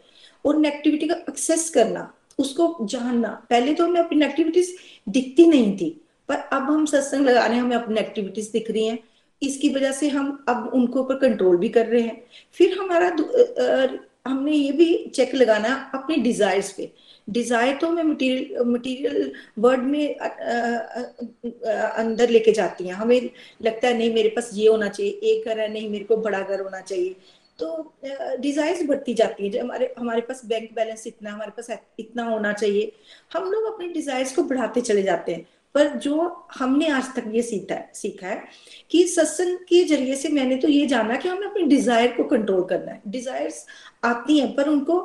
Speaker 6: और नेगेटिविटी का एक्सेस करना उसको जानना। पहले तो हमें अपनी नेगेटिविटीज दिखती नहीं थी पर अब हम सत्संग लगा रहे हैं हमें अपनी एक्टिविटीज़ दिख रही हैं। इसकी वजह से हम अब उनको ऊपर कंट्रोल भी कर रहे हैं। फिर हमारा हमने ये भी चेक लगाना अपने डिजायर्स पे। डिज़ायर तो हमें मटेरियल वर्ड में आ, आ, आ, अंदर लेके जाती हैं। हमें लगता है नहीं मेरे पास ये होना चाहिए एक घर है नहीं मेरे को बड़ा घर होना चाहिए। तो डिजायर्स बढ़ती जाती है। हमारे हमारे पास बैंक बैलेंस इतना हमारे पास इतना होना चाहिए हम लोग अपने डिजायर्स को बढ़ाते चले जाते हैं। पर जो हमने आज तक ये सीखा है सीखा है कि सत्संग के ज़रिए से मैंने तो ये जाना कि हमें अपने डिज़ायर को कंट्रोल करना है। डिजायर्स आती हैं पर उनको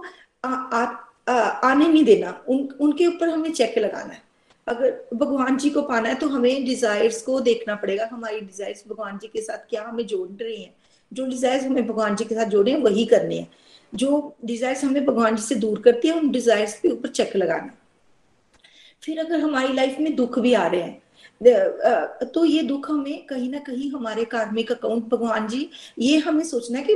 Speaker 6: आ, आ, आ, आने नहीं देना। उन उनके ऊपर हमें चेक लगाना है। अगर भगवान जी को पाना है तो हमें डिजायर्स को देखना पड़ेगा हमारी डिजायर्स भगवान जी के साथ क्या हमें जोड़ रही हैं। जो डिजायर्स हमें भगवान जी के साथ जोड़े हैं वही करने हैं। जो डिजायर्स हमें भगवान जी से दूर करती है उन डिजायर्स के ऊपर चेक लगाना फिर अगर हमारी लाइफ में दुख भी आ रहे हैं तो ये दुख हमें कहीं ना कहीं हमारे कार्मिक अकाउंट भगवान जी ये हमें सोचना है कि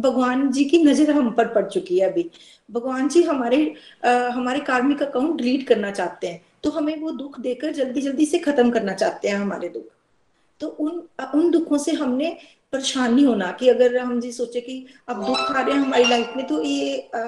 Speaker 6: भगवान जी की नज़र हम पर पड़ चुकी है अभी। भगवान जी हमारे हमारे कार्मिक अकाउंट डिलीट करना चाहते हैं तो हमें वो दुख देकर जल्दी जल्दी से खत्म करना चाहते हैं हमारे दुख। तो उन उन दुखों से हमने परेशान होना कि अगर हम जी सोचे कि अब दुख आ रहे हैं हमारी लाइफ में तो ये आ,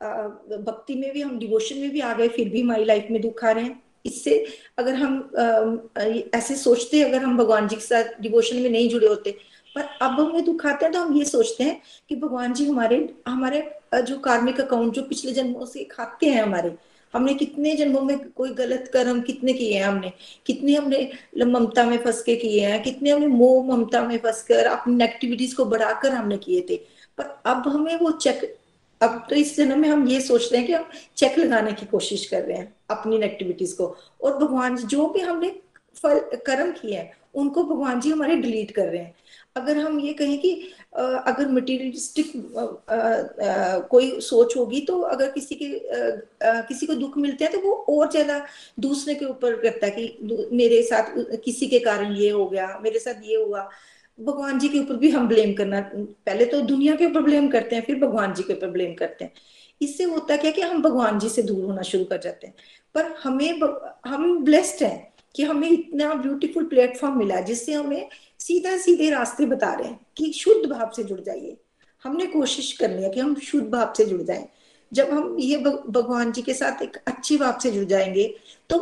Speaker 6: भक्ति में भी, हम डिवोशन में भी आ गए, फिर भी हमारी लाइफ में दुख आ रहे हैं। इससे अगर हम ऐसे सोचते अगर हम भगवान जी के साथ डिवोशन में नहीं जुड़े होते, पर अब हमें दुख आते हैं तो हम ये सोचते हैं कि भगवान जी हमारे हमारे जो कार्मिक अकाउंट जो पिछले जन्मों से खाते हैं हमारे, हमने कितने जन्मों में कोई गलत कर्म कितने किए हैं हमने, कितने हमने ममता में फंस के किए हैं, कितने हमने मोह, ममता में फंस कर अपनी एक्टिविटीज़ को बढ़ाकर हमने किए थे। पर अब हमें वो चेक अब तो इस जन्म में हम ये सोच रहे हैं कि हम चेक लगाने की कोशिश कर रहे हैं अपनी एक्टिविटीज़ को। और भगवान जी, जो भी हमने फल, कर्म किए हैं, उनको भगवान जी हमारे डिलीट कर रहे हैं। अगर हम ये कहें कि अगर मटीरियलिस्टिक कोई सोच होगी तो अगर किसी के किसी को दुख मिलते हैं तो वो और ज़्यादा दूसरे के ऊपर करता है कि मेरे साथ, किसी के कारण ये हो गया, मेरे साथ ये हुआ। भगवान जी के ऊपर भी हम ब्लेम करना, पहले तो दुनिया के ऊपर ब्लेम करते हैं, फिर भगवान जी के ऊपर ब्लेम करते हैं। इससे होता क्या कि हम भगवान जी से दूर होना शुरू कर जाते हैं। पर हमें हम ब्लेस्ड हैं कि हमें इतना ब्यूटीफुल प्लेटफॉर्म मिला जिससे हमें सीधा सीधे रास्ते बता रहे हैं कि शुद्ध भाव से जुड़ जाइए। हमने कोशिश करनी है कि हम शुद्ध भाव से जुड़ जाएँ। जब हम ये भगवान जी के साथ एक अच्छी भाव से जुड़ जाएँगे तो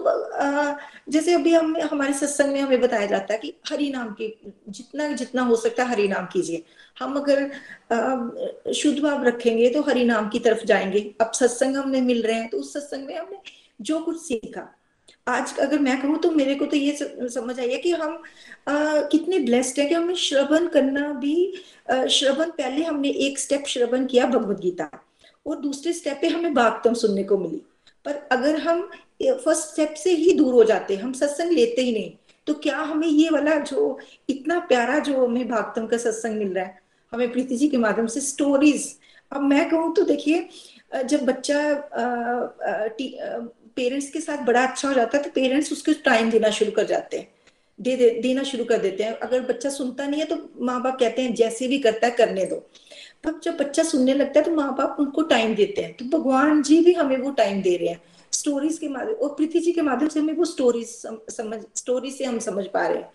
Speaker 6: जैसे अभी हम हमारे सत्संग में हमें बताया जाता है कि हरि नाम की जितना जितना हो सकता है हरि नाम कीजिए। हम अगर शुद्ध भाव रखेंगे तो हरि नाम की तरफ़ जाएँगे। अब सत्संग हमने मिल रहे हैं तो उस सत्संग में हमने जो कुछ सीखा। आज अगर मैं कहूँ तो मेरे को तो ये समझ आई है कि हम आ, कितने ब्लेस्ड है कि हमें श्रवण करना भी श्रवण पहले हमने एक स्टेप श्रवण किया भगवत गीता। और दूसरे स्टेप पे हमें भागतम सुनने को मिली। पर अगर हम फ़र्स्ट स्टेप से ही दूर हो जाते हैं हम सत्संग लेते ही नहीं। तो क्या हमें ये वाला जो इतना प्यारा जो हमें भागतम का सत्संग मिल रहा है हमें प्रीति जी के माध्यम से स्टोरीज अब मैं कहूँ तो देखिए जब बच्चा पेरेंट्स के साथ बड़ा अच्छा हो जाता है तो पेरेंट्स उसको टाइम देना शुरू कर जाते हैं। दे, दे देना शुरू कर देते हैं। अगर बच्चा सुनता नहीं है तो माँ बाप कहते हैं जैसे भी करता है करने दो। तब जब बच्चा सुनने लगता है तो माँ बाप उनको टाइम देते हैं। तो भगवान जी भी हमें वो टाइम दे रहे हैं। स्टोरीज के माध्यम, और प्रीति जी के माध्यम से हमें वो स्टोरीज समझ स्टोरी से हम समझ पा रहे हैं।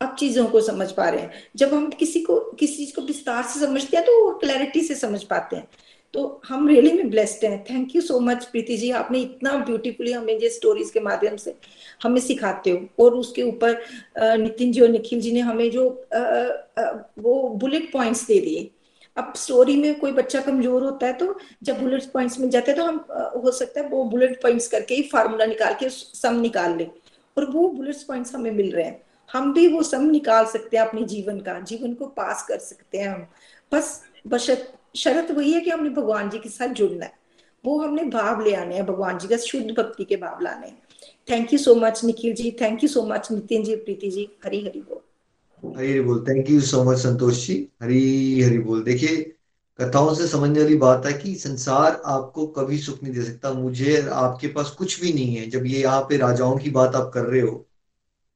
Speaker 6: अब चीज़ों को समझ पा रहे हैं। जब हम किसी को, किसी चीज़ को विस्तार से समझते हैं तो वो क्लैरिटी से समझ पाते हैं। तो हम रियली में ब्लेस्ड हैं। Thank you so much Preeti ji. आपने इतना ब्यूटीफुली हमें ये स्टोरीज के माध्यम से हमें सिखाते हो। और उसके ऊपर नितिन जी और निखिल जी ने हमें जो वो बुलेट पॉइंट्स दे दिए। अब स्टोरी में कोई बच्चा कमज़ोर होता है तो जब बुलेट पॉइंट्स में जाते हैं तो हम हो सकता है वो बुलेट पॉइंट्स करके ही फार्मूला निकाल के सम निकाल ले। और वो बुलेट पॉइंट्स हमें मिल रहे हैं। हम भी वो सम निकाल सकते हैं अपने जीवन का, जीवन को पास कर सकते हैं हम। बस बशत शरत वही है कि हमने भगवान जी के साथ जुड़ना है। वो हमने भाव ले आने हैं, भगवान जी का शुद्ध भक्ति के भाव लाने हैं। Thank you so much Nikhil ji. Thank you so much Nitin ji Preeti ji. Hari Hari बोल।
Speaker 4: हरी हरी बोल। Thank you so much Santosh ji. Hari Hari बोल। देखिए, कथाओं से समझने वाली बात है कि संसार आपको कभी सुख नहीं दे सकता। मुझे आपके पास कुछ भी नहीं है। जब ये यहाँ पे राजाओं की बात आप कर रहे हो,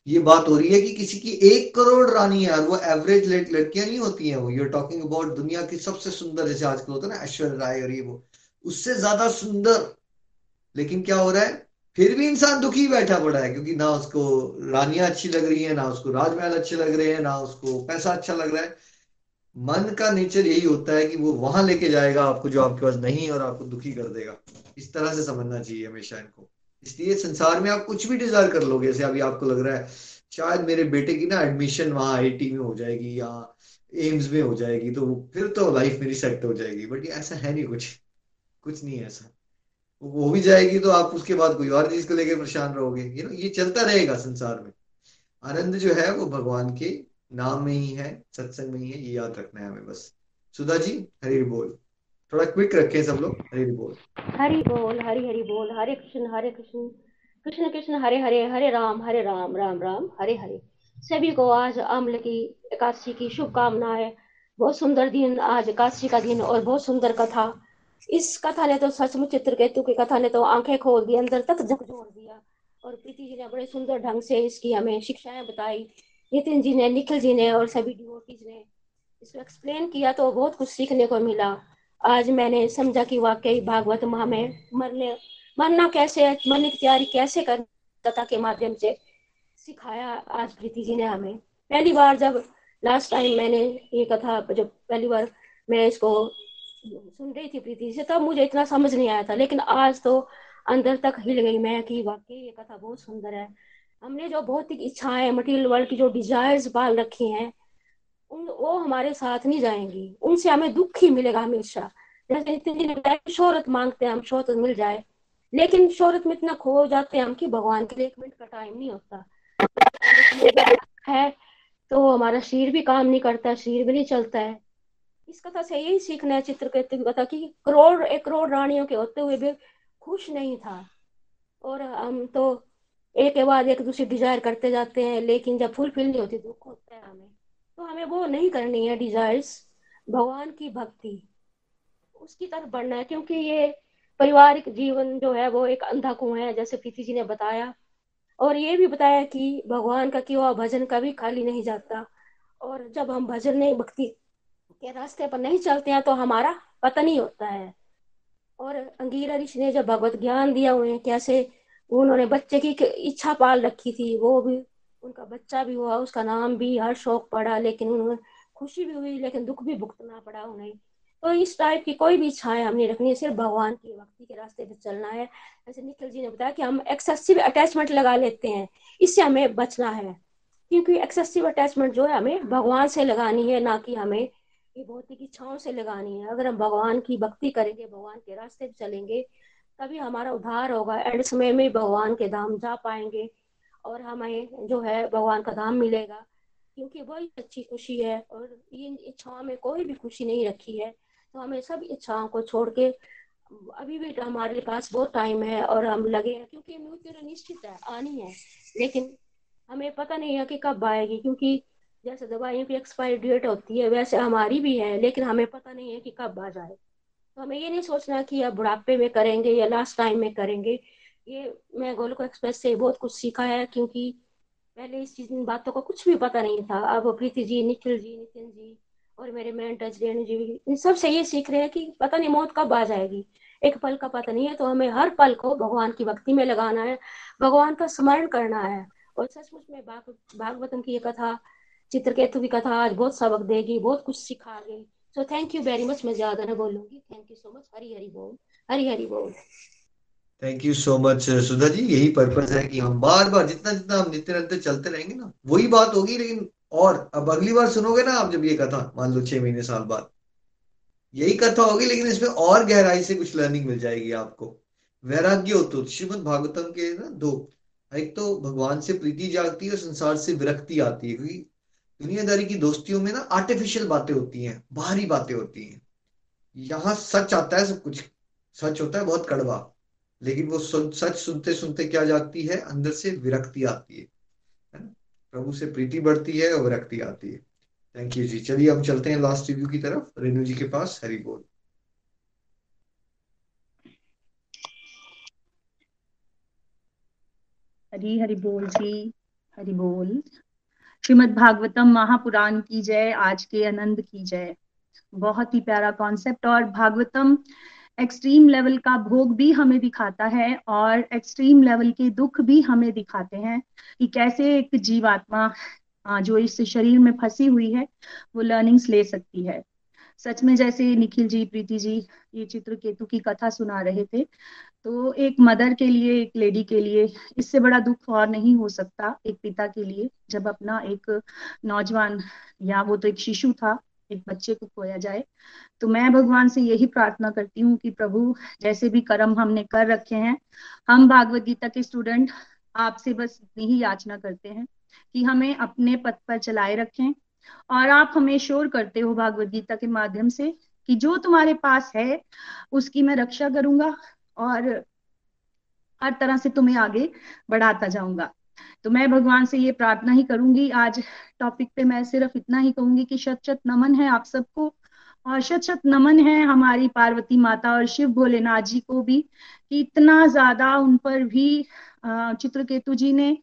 Speaker 4: ये बात हो रही है कि किसी की एक करोड़ रानी है और वो एवरेज लड़कियाँ नहीं होती हैं वो। यूर टॉकिंग अबाउट दुनिया की सबसे सुंदर, जैसे आजकल होता है ना ऐश्वर्य राय और ये वो। उससे ज़्यादा सुंदर। लेकिन क्या हो रहा है? फिर भी इंसान दुखी बैठा पड़ा है, क्योंकि ना उसको रानियाँ अच्छी लग रही है, ना उसको राजमहल अच्छे लग रहे हैं, ना उसको पैसा अच्छा लग रहा है। मन का नेचर यही होता है कि वो वहाँ लेके जाएगा, आपको जो आपके पास नहीं है और आपको दुखी कर देगा। इस तरह से समझना चाहिए हमेशा इनको। इसलिए संसार में आप कुछ भी डिज़ायर कर लोगे, जैसे अभी आपको लग रहा है, शायद मेरे बेटे की ना एडमिशन वहाँ आई में हो जाएगी या एम्स में हो जाएगी तो फिर तो लाइफ मेरी सेट हो जाएगी बट ऐसा है नहीं कुछ। कुछ नहीं है ऐसा। वो भी जाएगी तो आप उसके बाद कोई और चीज़ को लेकर परेशान रहोगे। यू नो ये चलता रहेगा संसार में। आनंद जो है वो भगवान के नाम में ही है, सत्संग में ही है, ये याद रखना है हमें बस। सुधा जी, हरी बोल। थोड़ा क्विक रखे सब लोग। हरी बोल।
Speaker 7: हरी बोल, हरी हरी बोल। हरे कृष्ण हरे कृष्ण। कृष्ण कृष्ण, हरे हरे हरे राम हरे राम राम राम, हरे हरे। सभी को आज अम्ल की एकादशी की शुभकामनाएँ। बहुत सुंदर दिन आज एकादशी का दिन और बहुत सुंदर कथा। इस कथा ने तो सचमुच चित्रकेतु की कथा ने तो आँखें खोल दी, अंदर तक झकझोर दिया। और प्रीति जी ने बड़े सुंदर ढंग से इसकी हमें शिक्षाएँ बताई। नितिन जी ने, निखिल जी ने और सभी डिवोटीज ने इसको एक्सप्लेन किया तो बहुत कुछ सीखने को मिला। आज मैंने समझा कि वाकई भागवत माह में मरने, मरना कैसे, मरने की तैयारी कैसे कर, कथा के माध्यम से सिखाया आज प्रीति जी ने हमें। पहली बार जब लास्ट टाइम मैंने ये कथा, जब पहली बार मैं इसको सुन रही थी प्रीति से तब मुझे इतना समझ नहीं आया था, लेकिन आज तो अंदर तक हिल गई मैं कि वाकई ये कथा बहुत सुंदर है। हमने जो भौतिक इच्छाएँ मटेरियल वर्ल्ड की जो डिजायर्स पाल रखी हैं, उन, वो हमारे साथ नहीं जाएँगी। उनसे हमें दुख ही मिलेगा हमेशा। जैसे नितिन जी शोहरत मांगते हैं हम, शोहरत मिल जाए, लेकिन शोहरत में इतना खो जाते हैं हम कि भगवान के लिए एक मिनट का टाइम नहीं होता। है तो हमारा शरीर भी काम नहीं करता, शरीर भी नहीं चलता है। इस कथा से यही सीखना है चित्रकेतु की कथा कि करोड़, एक करोड़ रानियों के होते हुए भी खुश नहीं था। और हम तो एक के बाद एक दूसरी डिज़ायर करते जाते हैं, लेकिन जब फुलफिल नहीं होती, दुख होता है हमें। तो हमें वो नहीं करनी है डिजायर्स, भगवान की भक्ति। उसकी तरफ़ बढ़ना है, क्योंकि ये पारिवारिक जीवन जो है, वो एक अंधा कुआँ है, जैसे प्रीति जी ने बताया। और ये भी बताया कि भगवान का किया भजन कभी खाली नहीं जाता। और जब हम भजन नहीं, भक्ति के रास्ते पर नहीं चलते हैं तो हमारा पता नहीं होता है। और अंगीरा ऋषि ने जब भगवत ज्ञान दिया उन्हें, कैसे उन्होंने बच्चे की इच्छा पाल रखी थी, वो भी, उनका बच्चा भी हुआ, उसका नाम भी हर शौक पड़ा, लेकिन उन्हें खुशी भी हुई, लेकिन दुख भी भुगतना पड़ा उन्हें। तो इस टाइप की कोई भी इच्छाएँ हमने रखनी है, सिर्फ़ भगवान की भक्ति के रास्ते पर चलना है। जैसे निखिल जी ने बताया कि हम एक्सेसिव अटैचमेंट लगा लेते हैं, इससे हमें बचना है। क्योंकि एक्सेसिव अटैचमेंट जो है, हमें भगवान से लगानी है, ना कि हमें ये भौतिक इच्छाओं से लगानी है। अगर हम भगवान की भक्ति करेंगे, भगवान के रास्ते पे चलेंगे, तभी हमारा उद्धार होगा एंड समय में भगवान के धाम जा पाएँगे और हमें जो है भगवान का धाम मिलेगा। क्योंकि वही अच्छी खुशी है और इन इच्छाओं में कोई भी खुशी नहीं रखी है। तो हमें सब इच्छाओं को छोड़ के अभी भी हमारे पास बहुत टाइम है और हम लगे हैं क्योंकि मृत्यु तो निश्चित है, आनी है। लेकिन हमें पता नहीं है कि कब आएगी, क्योंकि जैसे दवाइयों की एक्सपायरी डेट होती है, वैसे हमारी भी है, लेकिन हमें पता नहीं है कि कब आ जाए। तो हमें ये नहीं सोचना कि अब बुढ़ापे में करेंगे या लास्ट टाइम में करेंगे। ये मैं गोलक एक्सप्रेस से बहुत कुछ सीखा है, क्योंकि पहले इस चीज़ बातों का कुछ भी पता नहीं था। अब प्रीति जी, निखिल जी, नितिन जी और मेरे मेंटर्स रेणु जी इन सबसे ये सीख रहे हैं कि पता नहीं मौत कब आ जाएगी। एक पल का पता नहीं है तो हमें हर पल को भगवान की भक्ति में लगाना है, भगवान का स्मरण करना है। और सचमुच में भागवतम की ये कथा चित्रकेतु की कथा आज बहुत सबक देगी, बहुत कुछ सिखा गई so thank you very much मैं ज़्यादा ना बोलूँगी। Thank you so much Hari Hari बोल हरी हरी बोल।
Speaker 4: Thank you so much Sudha ji, यही पर्पज है कि हम बार बार जितना जितना हम नित्य नित्य चलते रहेंगे ना, वही बात होगी, लेकिन और, अब अगली बार सुनोगे ना आप जब ये कथा, मान लो छह महीने, साल बाद। यही कथा होगी, लेकिन इसमें और गहराई से कुछ लर्निंग मिल जाएगी आपको। वैराग्य हो तो श्रीमद भागवतम के ना दो, एक तो भगवान से प्रीति जागती है और संसार से विरक्ति आती है, क्योंकि दुनियादारी की दोस्तियों में ना आर्टिफिशियल बातें होती हैं बाहरी बातें होती हैं। यहाँ सच आता है सब कुछ सच होता है बहुत कड़वा। लेकिन वो सुन, सच सुनते सुनते क्या जाती है? अंदर से विरक्ति आती है प्रभु से प्रीति बढ़ती है और विरक्ति आती है। Thank you ji. चलिए हम चलते हैं लास्ट रिव्यू की तरफ़। रेणु जी के पास हरी बोल।
Speaker 8: हरी हरि बोल जी हरि बोल। श्रीमद् भागवतम महापुराण की जय, आज के आनंद की जय। बहुत ही प्यारा कॉन्सेप्ट और भागवतम एक्सट्रीम लेवल का भोग भी हमें दिखाता है और एक्सट्रीम लेवल के दुख भी हमें दिखाते हैं कि कैसे एक जीवात्मा जो इस शरीर में फंसी हुई है, वो लर्निंग्स ले सकती है। सच में जैसे निखिल जी, प्रीति जी, ये चित्र केतु की कथा सुना रहे थे तो एक मदर के लिए, एक लेडी के लिए इससे बड़ा दुख और नहीं हो सकता एक पिता के लिए। जब अपना एक नौजवान या वो तो एक शिशु था, एक बच्चे को खोया जाए तो मैं भगवान से यही प्रार्थना करती हूँ कि प्रभु, जैसे भी कर्म हमने कर रखे हैं, हम भागवत गीता के स्टूडेंट आपसे बस इतनी ही याचना करते हैं कि हमें अपने पथ पर चलाए रखें और आप हमें शोर करते हो भागवत गीता के माध्यम से कि जो तुम्हारे पास है, उसकी मैं रक्षा करूँगा। और हर तरह से तुम्हें आगे बढ़ाता जाऊँगा। तो मैं भगवान से ये प्रार्थना ही करूँगी। आज टॉपिक पे मैं सिर्फ़ इतना ही कहूँगी कि शत शत नमन है आप सबको और शत शत नमन है हमारी पार्वती माता और शिव भोलेनाथ जी को भी कि इतना ज़्यादा उन पर भी चित्रकेतु जी ने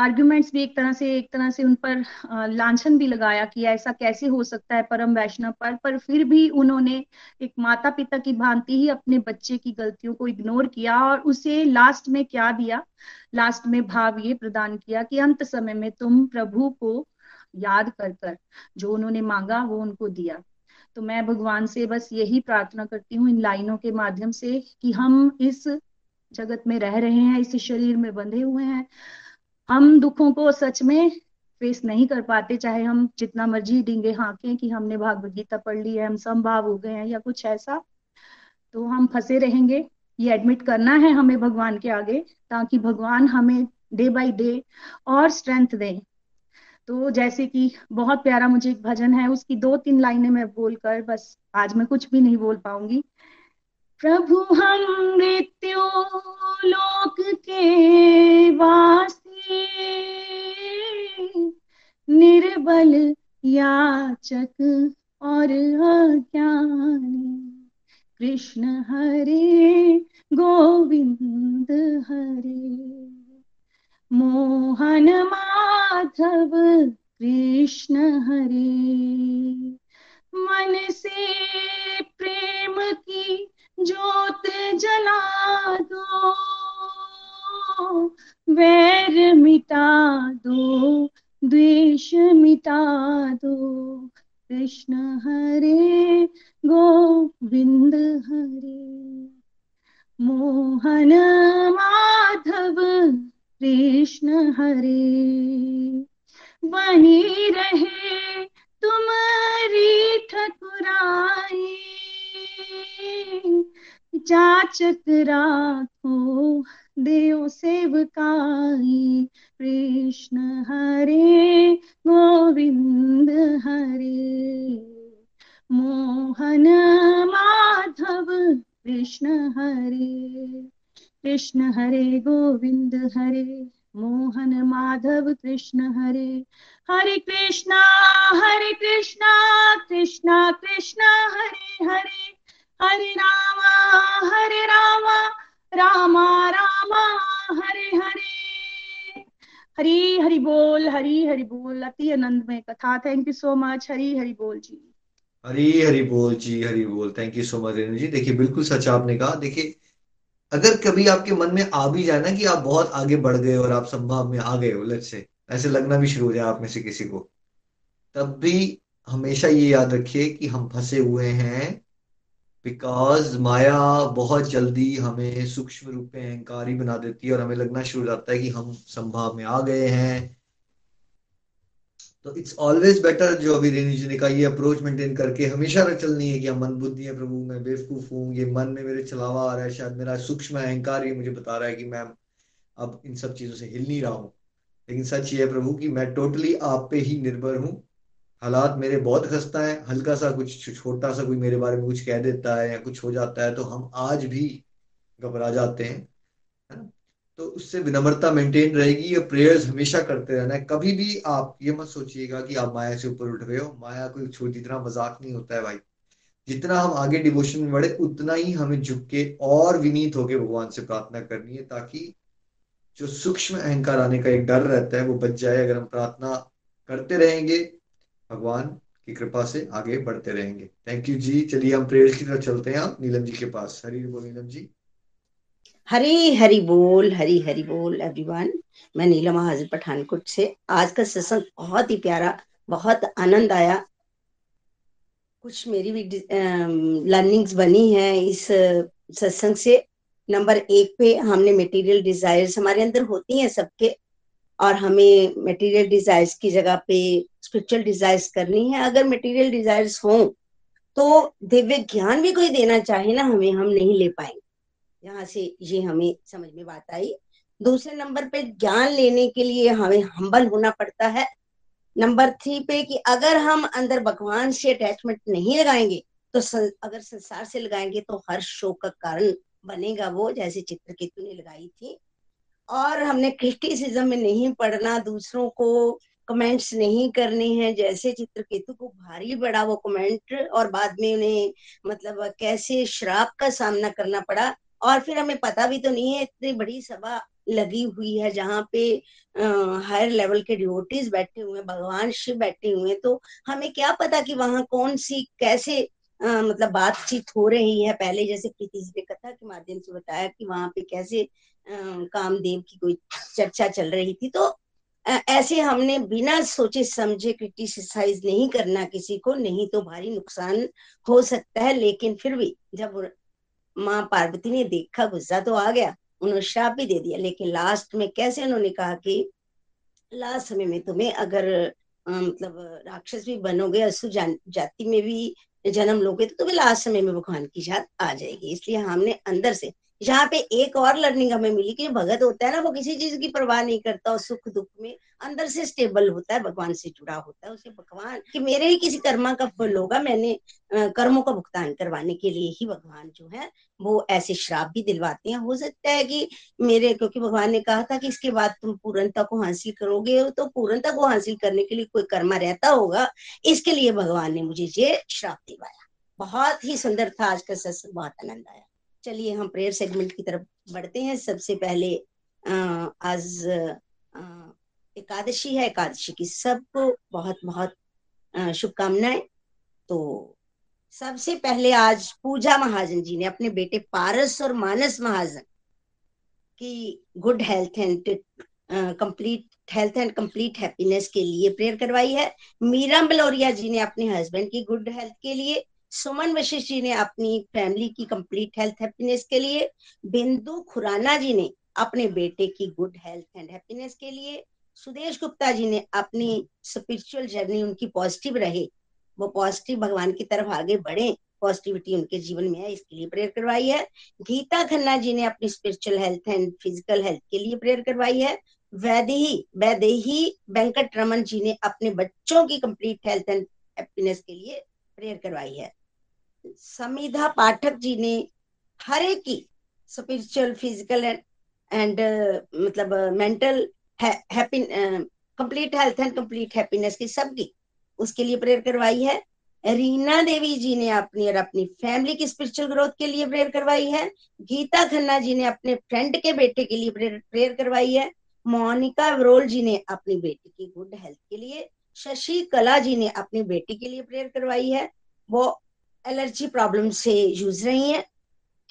Speaker 8: आर्ग्यूमेंट्स भी एक तरह से, एक तरह से उन पर लांछन भी लगाया कि ऐसा कैसे हो सकता है परम वैष्णव पर पर फिर भी उन्होंने एक माता पिता की भांति ही अपने बच्चे की गलतियों को इग्नोर किया और उसे लास्ट में क्या दिया? लास्ट में भाव ये प्रदान किया कि अंत समय में तुम प्रभु को याद कर कर, जो उन्होंने मांगा वो उनको दिया। तो मैं भगवान से बस यही प्रार्थना करती हूँ इन लाइनों के माध्यम से कि हम इस जगत में रह रहे हैं, इस शरीर में बंधे हुए हैं हम दुखों को सच में फेस नहीं कर पाते, चाहे हम जितना मर्ज़ी डिंगे हाँके कि हमने भागवत गीता पढ़ ली है, हम संभाव हो गए हैं या कुछ ऐसा तो हम फंसे रहेंगे। ये एडमिट करना है हमें भगवान के आगे, ताकि भगवान हमें डे बाय डे और स्ट्रेंथ दें। तो जैसे कि बहुत प्यारा मुझे एक भजन है, उसकी दो तीन लाइनें मैं बोलकर बस आज मैं कुछ भी नहीं बोल पाऊँगी। प्रभु हम मृत्यु लोक के वासी निर्बल याचक और अज्ञानी। कृष्ण हरे, गोविंद हरे। मोहन माधव, कृष्ण हरे। मन से प्रेम की ज्योत जला दो। वैर मिटा दो, द्वेष मिटा दो। कृष्ण हरे, गोविंद हरे। मोहन माधव, कृष्ण हरे। बनी रहे तुम्हारी ठकुराई। जाचक राखो देव सेवकाई, कृष्ण हरे, गोविंद हरे। मोहन माधव, कृष्ण हरे। कृष्ण हरे, गोविंद हरे। मोहन माधव, कृष्ण हरे। हरे कृष्णा हरे कृष्णा कृष्णा कृष्णा, हरे हरे। हरे रामा हरे रामा। रामा रामा, हरे हरे। हरी, हरि बोल, हरी, हरि बोल। अति आनंद में कथा। Thank you so much Hari, Hari बोल जी।
Speaker 4: हरी, हरि बोल जी, हरि बोल। Thank you so much Renu ji. देखिए, बिल्कुल सच आपने कहा। देखिए, अगर कभी आपके मन में आ भी जाए ना कि आप बहुत आगे बढ़ गए और आप संभाव में आ गए लट से ऐसे लगना भी शुरू हो जाए आप में से किसी को, तब भी हमेशा ये याद रखिए कि हम फंसे हुए हैं। बिकॉज़ माया बहुत जल्दी हमें सूक्ष्म रूप में अहंकारी बना देती है और हमें लगना शुरू हो जाता है कि हम संभाव में आ गए हैं। तो इट्स ऑलवेज बेटर जो अभी रेनी जी ने कहा, ये अप्रोच मेंटेन करके हमेशा चलनी है कि हम मन बुद्धि है, प्रभु मैं बेवकूफ़ हूँ, ये मन में मेरे चलावा आ रहा है, शायद मेरा सूक्ष्म अहंकार ही मुझे बता रहा है कि मैं अब इन सब चीज़ों से हिल नहीं रहा हूँ। लेकिन सच ये है प्रभु कि मैं टोटली आप पे ही निर्भर हूँ। हालात मेरे बहुत खस्ता है, हल्का सा कुछ छोटा सा कोई मेरे बारे में कुछ कह देता है या कुछ हो जाता है तो हम आज भी घबरा जाते हैं, है ना? तो उससे विनम्रता मेंटेन रहेगी और प्रेयर्स हमेशा करते रहना है। कभी भी आप ये मत सोचिएगा कि आप माया से ऊपर उठ गए हो। माया कोई छोटी, इतना मज़ाक नहीं होता है भाई। जितना हम आगे डिवोशन में बढ़े, उतना ही हमें झुक के और विनीत होके भगवान से प्रार्थना करनी है, ताकि जो सूक्ष्म अहंकार आने का एक डर रहता है, वो बच जाए। अगर हम प्रार्थना करते रहेंगे भगवान की कृपा से आगे बढ़ते रहेंगे। Thank you ji. चलिए, हम प्रेयर की तरफ़ चलते हैं। नीलम जी के पास। हरी बोल, नीलम जी।
Speaker 9: हरी हरी बोल, हरी हरी बोल एवरीवन मैं नीलम हाजिर पठानकोट से। आज का सत्संग बहुत ही प्यारा, बहुत आनंद आया। कुछ मेरी भी लर्निंग्स बनी है इस सत्संग से। नंबर एक पे हमने मटेरियल डिजायर्स हमारे अंदर होती हैं सबके, और हमें मटेरियल डिजायर्स की जगह पे स्पिरिचुअल डिजायर्स करनी है अगर मटेरियल डिजायर्स हो तो दिव्य ज्ञान भी कोई देना चाहे ना हमें हम नहीं ले पाएँगे। यहाँ से ये हमें समझ में बात आई। दूसरे नंबर पे ज्ञान लेने के लिए हमें हम्बल होना पड़ता है। नंबर थ्री पे कि अगर हम अंदर भगवान से अटैचमेंट नहीं लगाएँगे तो स, अगर संसार से लगाएँगे तो हर शोक का कारण बनेगा वो जैसे चित्रकेतु ने लगाई थी। और हमने क्रिस्टिसिज्म में नहीं पढ़ना दूसरों को कमेंट्स नहीं करने हैं जैसे चित्रकेतु को भारी पड़ा वो कमेंट और बाद में उन्हें मतलब कैसे श्राप का सामना करना पड़ा। और फिर हमें पता भी तो नहीं है इतनी बड़ी सभा लगी हुई है जहाँ पे हायर लेवल के डिवोटीज बैठे हुए हैं भगवान शिव बैठे हुए हैं तो हमें क्या पता कि वहाँ कौन सी कैसे आ, मतलब बातचीत हो रही है। पहले जैसे प्रीति जी ने कथा के माध्यम से बताया कि वहाँ पे कैसे आ, कामदेव की कोई चर्चा चल रही थी तो ऐसे हमने बिना सोचे समझे क्रिटिसाइज नहीं करना किसी को, नहीं तो भारी नुकसान हो सकता है। लेकिन फिर भी जब माँ पार्वती ने देखा, गुस्सा तो आ गया, उन्होंने श्राप भी दे दिया। लेकिन लास्ट में कैसे उन्होंने कहा कि लास्ट समय में तुम्हें अगर मतलब राक्षस भी बनोगे, असु जाति में भी जन्म लोगे तो तुम्हें लास्ट समय में भगवान की याद आ जाएगी। इसलिए हमने अंदर से यहाँ पे एक और लर्निंग हमें मिली कि भगत होता है ना, वो किसी चीज़ की परवाह नहीं करता और सुख दुख में अंदर से स्टेबल होता है, भगवान से जुड़ा होता है, उसे भगवान कि मेरे ही किसी कर्मा का फल होगा, मैंने कर्मों का भुगतान करवाने के लिए ही भगवान जो है, वो ऐसे श्राप भी दिलवाते हैं। हो सकता है कि मेरे, क्योंकि भगवान ने कहा था कि इसके बाद तुम पूर्णता को हासिल करोगे तो पूर्णता को हासिल करने के लिए कोई कर्मा रहता होगा, इसके लिए भगवान ने मुझे ये श्राप दिलवाया। बहुत ही सुंदर था आज का सत्संग, बहुत आनंद आया। चलिए हम प्रेयर सेगमेंट की तरफ़ बढ़ते हैं। सबसे पहले आज एकादशी है। एकादशी की सबको बहुत बहुत शुभकामनाएँ। तो सबसे पहले आज पूजा महाजन जी ने अपने बेटे पारस और मानस महाजन की good health and complete health and complete happiness के लिए प्रेयर करवाई है। मीरा बलोरिया जी ने अपने हस्बैंड की गुड हेल्थ के लिए सुमन वशिष्ठ जी ने अपनी फैमिली की कंप्लीट हेल्थ हैप्पीनेस के लिए, बिंदु खुराना जी ने अपने बेटे की गुड हेल्थ एंड हैप्पीनेस के लिए, सुदेश गुप्ता जी ने अपनी स्पिरिचुअल जर्नी उनकी पॉजिटिव रहे। वो पॉजिटिव भगवान की तरफ़ आगे बढ़े पॉजिटिविटी उनके जीवन में है इसके लिए प्रेयर करवाई है। गीता खन्ना जी ने अपनी spiritual health and physical health के लिए प्रेयर करवाई है। वैदेही वैदेही वेंकट रमन जी ने अपने बच्चों की कंप्लीट हेल्थ एंड हैप्पीनेस के लिए प्रेयर करवाई है। समीधा पाठक जी ने हर एक की स्पिरिचुअल फ़िज़िकल एंड मतलब mental complete health and complete happiness की सबकी उसके लिए प्रेयर करवाई है। रीना देवी जी ने अपनी और अपनी फैमिली की स्पिरिचुअल ग्रोथ के लिए प्रेयर करवाई है। गीता खन्ना जी ने अपने फ्रेंड के बेटे के लिए प्रेयर करवाई है। मोनिका वरोल जी ने अपनी बेटी की गुड हेल्थ के लिए। शशि कला जी ने अपनी बेटी के लिए प्रेयर करवाई है। वो एलर्जी प्रॉब्लम से जूझ रही हैं।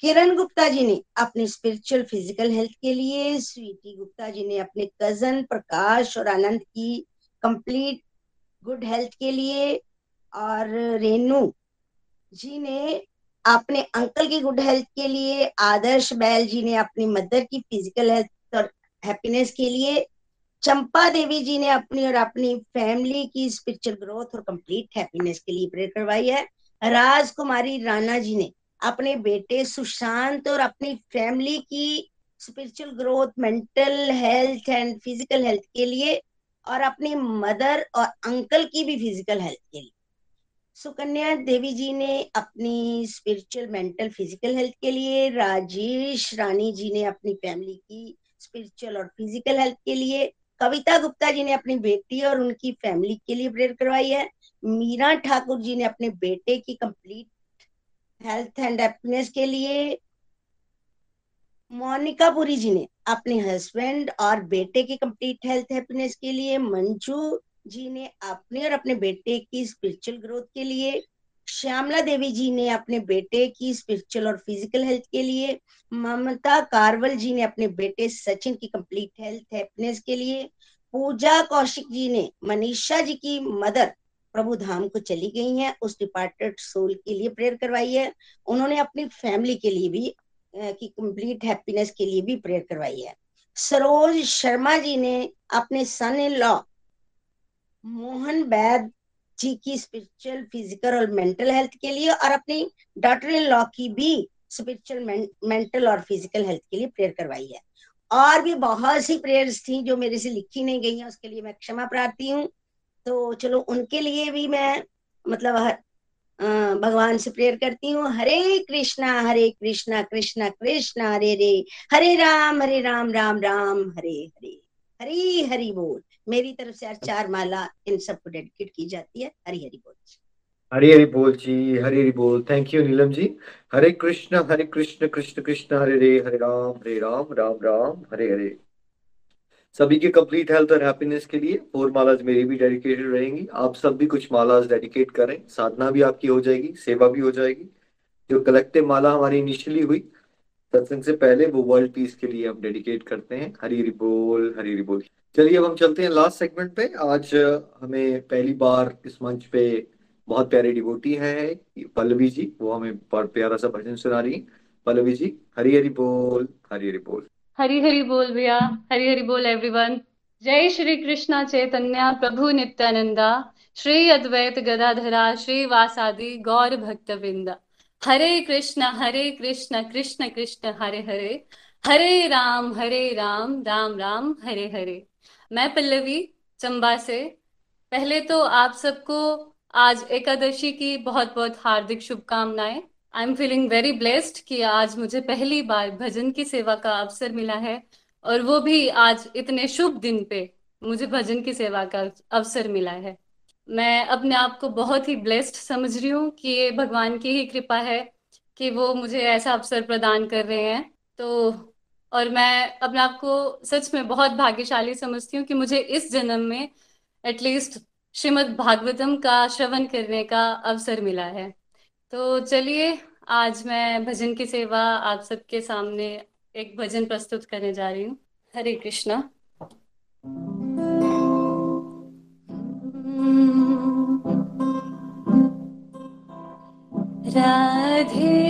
Speaker 9: किरण गुप्ता जी ने अपने स्पिरिचुअल फ़िज़िकल हेल्थ के लिए, स्वीटी गुप्ता जी ने अपने कज़न प्रकाश और आनंद की कंप्लीट गुड हेल्थ के लिए और रेनू जी ने अपने अंकल की गुड हेल्थ के लिए, आदर्श बैल जी ने अपनी मदर की फ़िज़िकल हेल्थ और हैप्पीनेस के लिए, चंपा देवी जी ने अपनी और अपनी फैमिली की स्पिरिचुअल ग्रोथ और कंप्लीट हैप्पीनेस के लिए प्रेयर करवाई है। राजकुमारी राणा जी ने अपने बेटे सुशांत और अपनी फैमिली की spiritual growth mental health and physical health के लिए और अपनी मदर और अंकल की भी फ़िज़िकल हेल्थ के लिए। सुकन्या देवी जी ने अपनी स्पिरिचुअल मेंटल फ़िज़िकल हेल्थ के लिए, राजेश रानी जी ने अपनी फैमिली की स्पिरिचुअल और फ़िज़िकल हेल्थ के लिए, कविता गुप्ता जी ने अपनी बेटी और उनकी फैमिली के लिए प्रेयर करवाई है। मीरा ठाकुर जी ने अपने बेटे की कंप्लीट हेल्थ एंड हैप्पीनेस के लिए, मोनिका पुरी जी ने अपने हस्बैंड और बेटे की कंप्लीट हेल्थ हैप्पीनेस के लिए, मंजू जी ने अपने और अपने बेटे की स्पिरिचुअल ग्रोथ के लिए, श्यामला देवी जी ने अपने बेटे की स्पिरिचुअल और फ़िज़िकल हेल्थ के लिए, ममता कारवल जी ने अपने बेटे सचिन की कंप्लीट हेल्थ हैप्पीनेस के लिए, पूजा कौशिक जी ने मनीषा जी की मदर प्रभु धाम को चली गई हैं, उस डिपार्टेड सोल के लिए प्रेयर करवाई है, उन्होंने अपनी फैमिली के लिए भी की कंप्लीट हैप्पीनेस के लिए भी प्रेयर करवाई है। सरोज शर्मा जी ने अपने son in law Mohan Baid ji की स्पिरिचुअल फ़िज़िकल और मेंटल हेल्थ के लिए और अपनी डॉटर इन लॉ की भी स्पिरिचुअल मेंटल और फ़िज़िकल हेल्थ के लिए प्रेयर करवाई है। और भी बहुत सी प्रेयर्स थी जो मेरे से लिखी नहीं गई हैं, उसके लिए मैं क्षमा प्रार्थी हूँ। तो चलो उनके लिए भी मैं मतलब हर भगवान से प्रेयर करती हूँ। हरे कृष्णा हरे कृष्णा कृष्णा कृष्णा, हरे रे। हरे राम हरे राम राम राम, हरे हरे। हरी हरी बोल। मेरी तरफ़ से चार माला इन सबको डेडिकेट की जाती है। हरी हरी बोल
Speaker 4: हरी हरी बोल जी। हरी हरी बोल। Thank you Neelam ji. हरे कृष्ण हरे कृष्ण कृष्ण कृष्ण, हरे रे, हरे राम हरे राम राम राम, हरे हरे। सभी के कंप्लीट हेल्थ और हैप्पीनेस के लिए फोर मालाज मेरी भी डेडिकेटेड रहेंगी। आप सब भी कुछ मालाज डेडिकेट करें। साधना भी आपकी हो जाएगी, सेवा भी हो जाएगी। जो कलेक्टिव माला हमारी इनिशियली हुई, सत्संग से पहले वो वर्ल्ड पीस के लिए हम डेडिकेट करते हैं। हरी हरी बोल, हरी हरी बोल। चलिए अब हम चलते हैं लास्ट सेगमेंट पे। आज हमें पहली बार इस मंच पे बहुत प्यारी डिवोटी है, पल्लवी जी। वो हमें प्यारा सा भजन सुना रही है। पल्लवी जी, हरी हरी बोल, हरी हरी बोल।
Speaker 10: हरी हरी बोल भैया हरी हरी बोल एवरीवन जय श्री कृष्णा चैतन्य, प्रभु नित्यानंदा, श्री अद्वैत गदाधरा, श्री वासादि गौर भक्त वृंदा हरे कृष्ण हरे कृष्ण कृष्ण कृष्ण, हरे हरे. हरे राम हरे राम राम राम, हरे हरे. मैं पल्लवी, चंबा से. पहले तो आप सबको आज एकादशी की बहुत बहुत हार्दिक शुभकामनाएँ. I am feeling very blessed कि आज मुझे पहली बार भजन की सेवा का अवसर मिला है और वो भी आज इतने शुभ दिन पे मुझे भजन की सेवा का अवसर मिला है। मैं अपने आप को बहुत ही ब्लेस्ड समझ रही हूँ कि ये भगवान की ही कृपा है कि वो मुझे ऐसा अवसर प्रदान कर रहे हैं। तो और मैं अपने आप को सच में बहुत भाग्यशाली समझती हूँ कि मुझे इस जन्म में एटलीस्ट श्रीमद् भागवतम का श्रवण करने का अवसर मिला है। तो चलिए, आज मैं भजन की सेवा आप सबके सामने एक भजन प्रस्तुत करने जा रही हूँ। हरे कृष्णा। राधे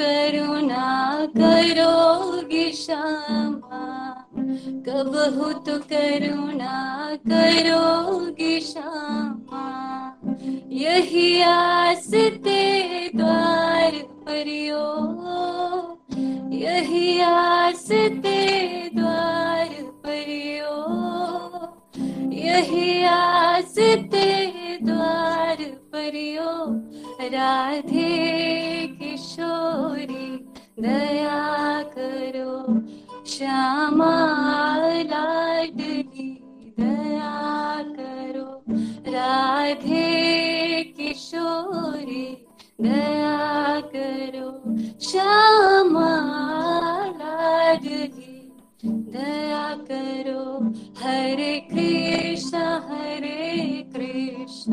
Speaker 10: करुणा करोगी श्यामा कब हुत करुणा करोगी श्यामा यही आस ते द्वार परियो यही आस ते द्वार परियो यही आस ते द्वार परियो राधे दया करो, श्यामा लाडली दया करो। राधे किशोरी, दया करो। श्यामा लाडली दया करो। हरे कृष्ण हरे कृष्ण।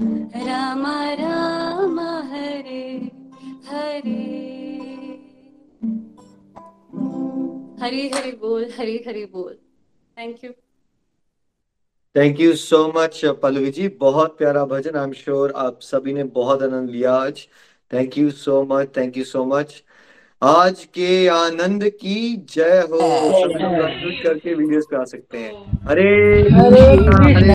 Speaker 10: राम हरे राम हरे हरे। हरी हरी बोल हरी हरी बोल। Thank you
Speaker 4: thank you so much Pallavi ji. बहुत प्यारा भजन आई एम श्योर आप सभी ने बहुत आनंद लिया आज। Thank you so much thank you so much आज के आनंद की जय हो। सभी करके वीडियोस पे आ सकते हैं। हरे कृष्णा,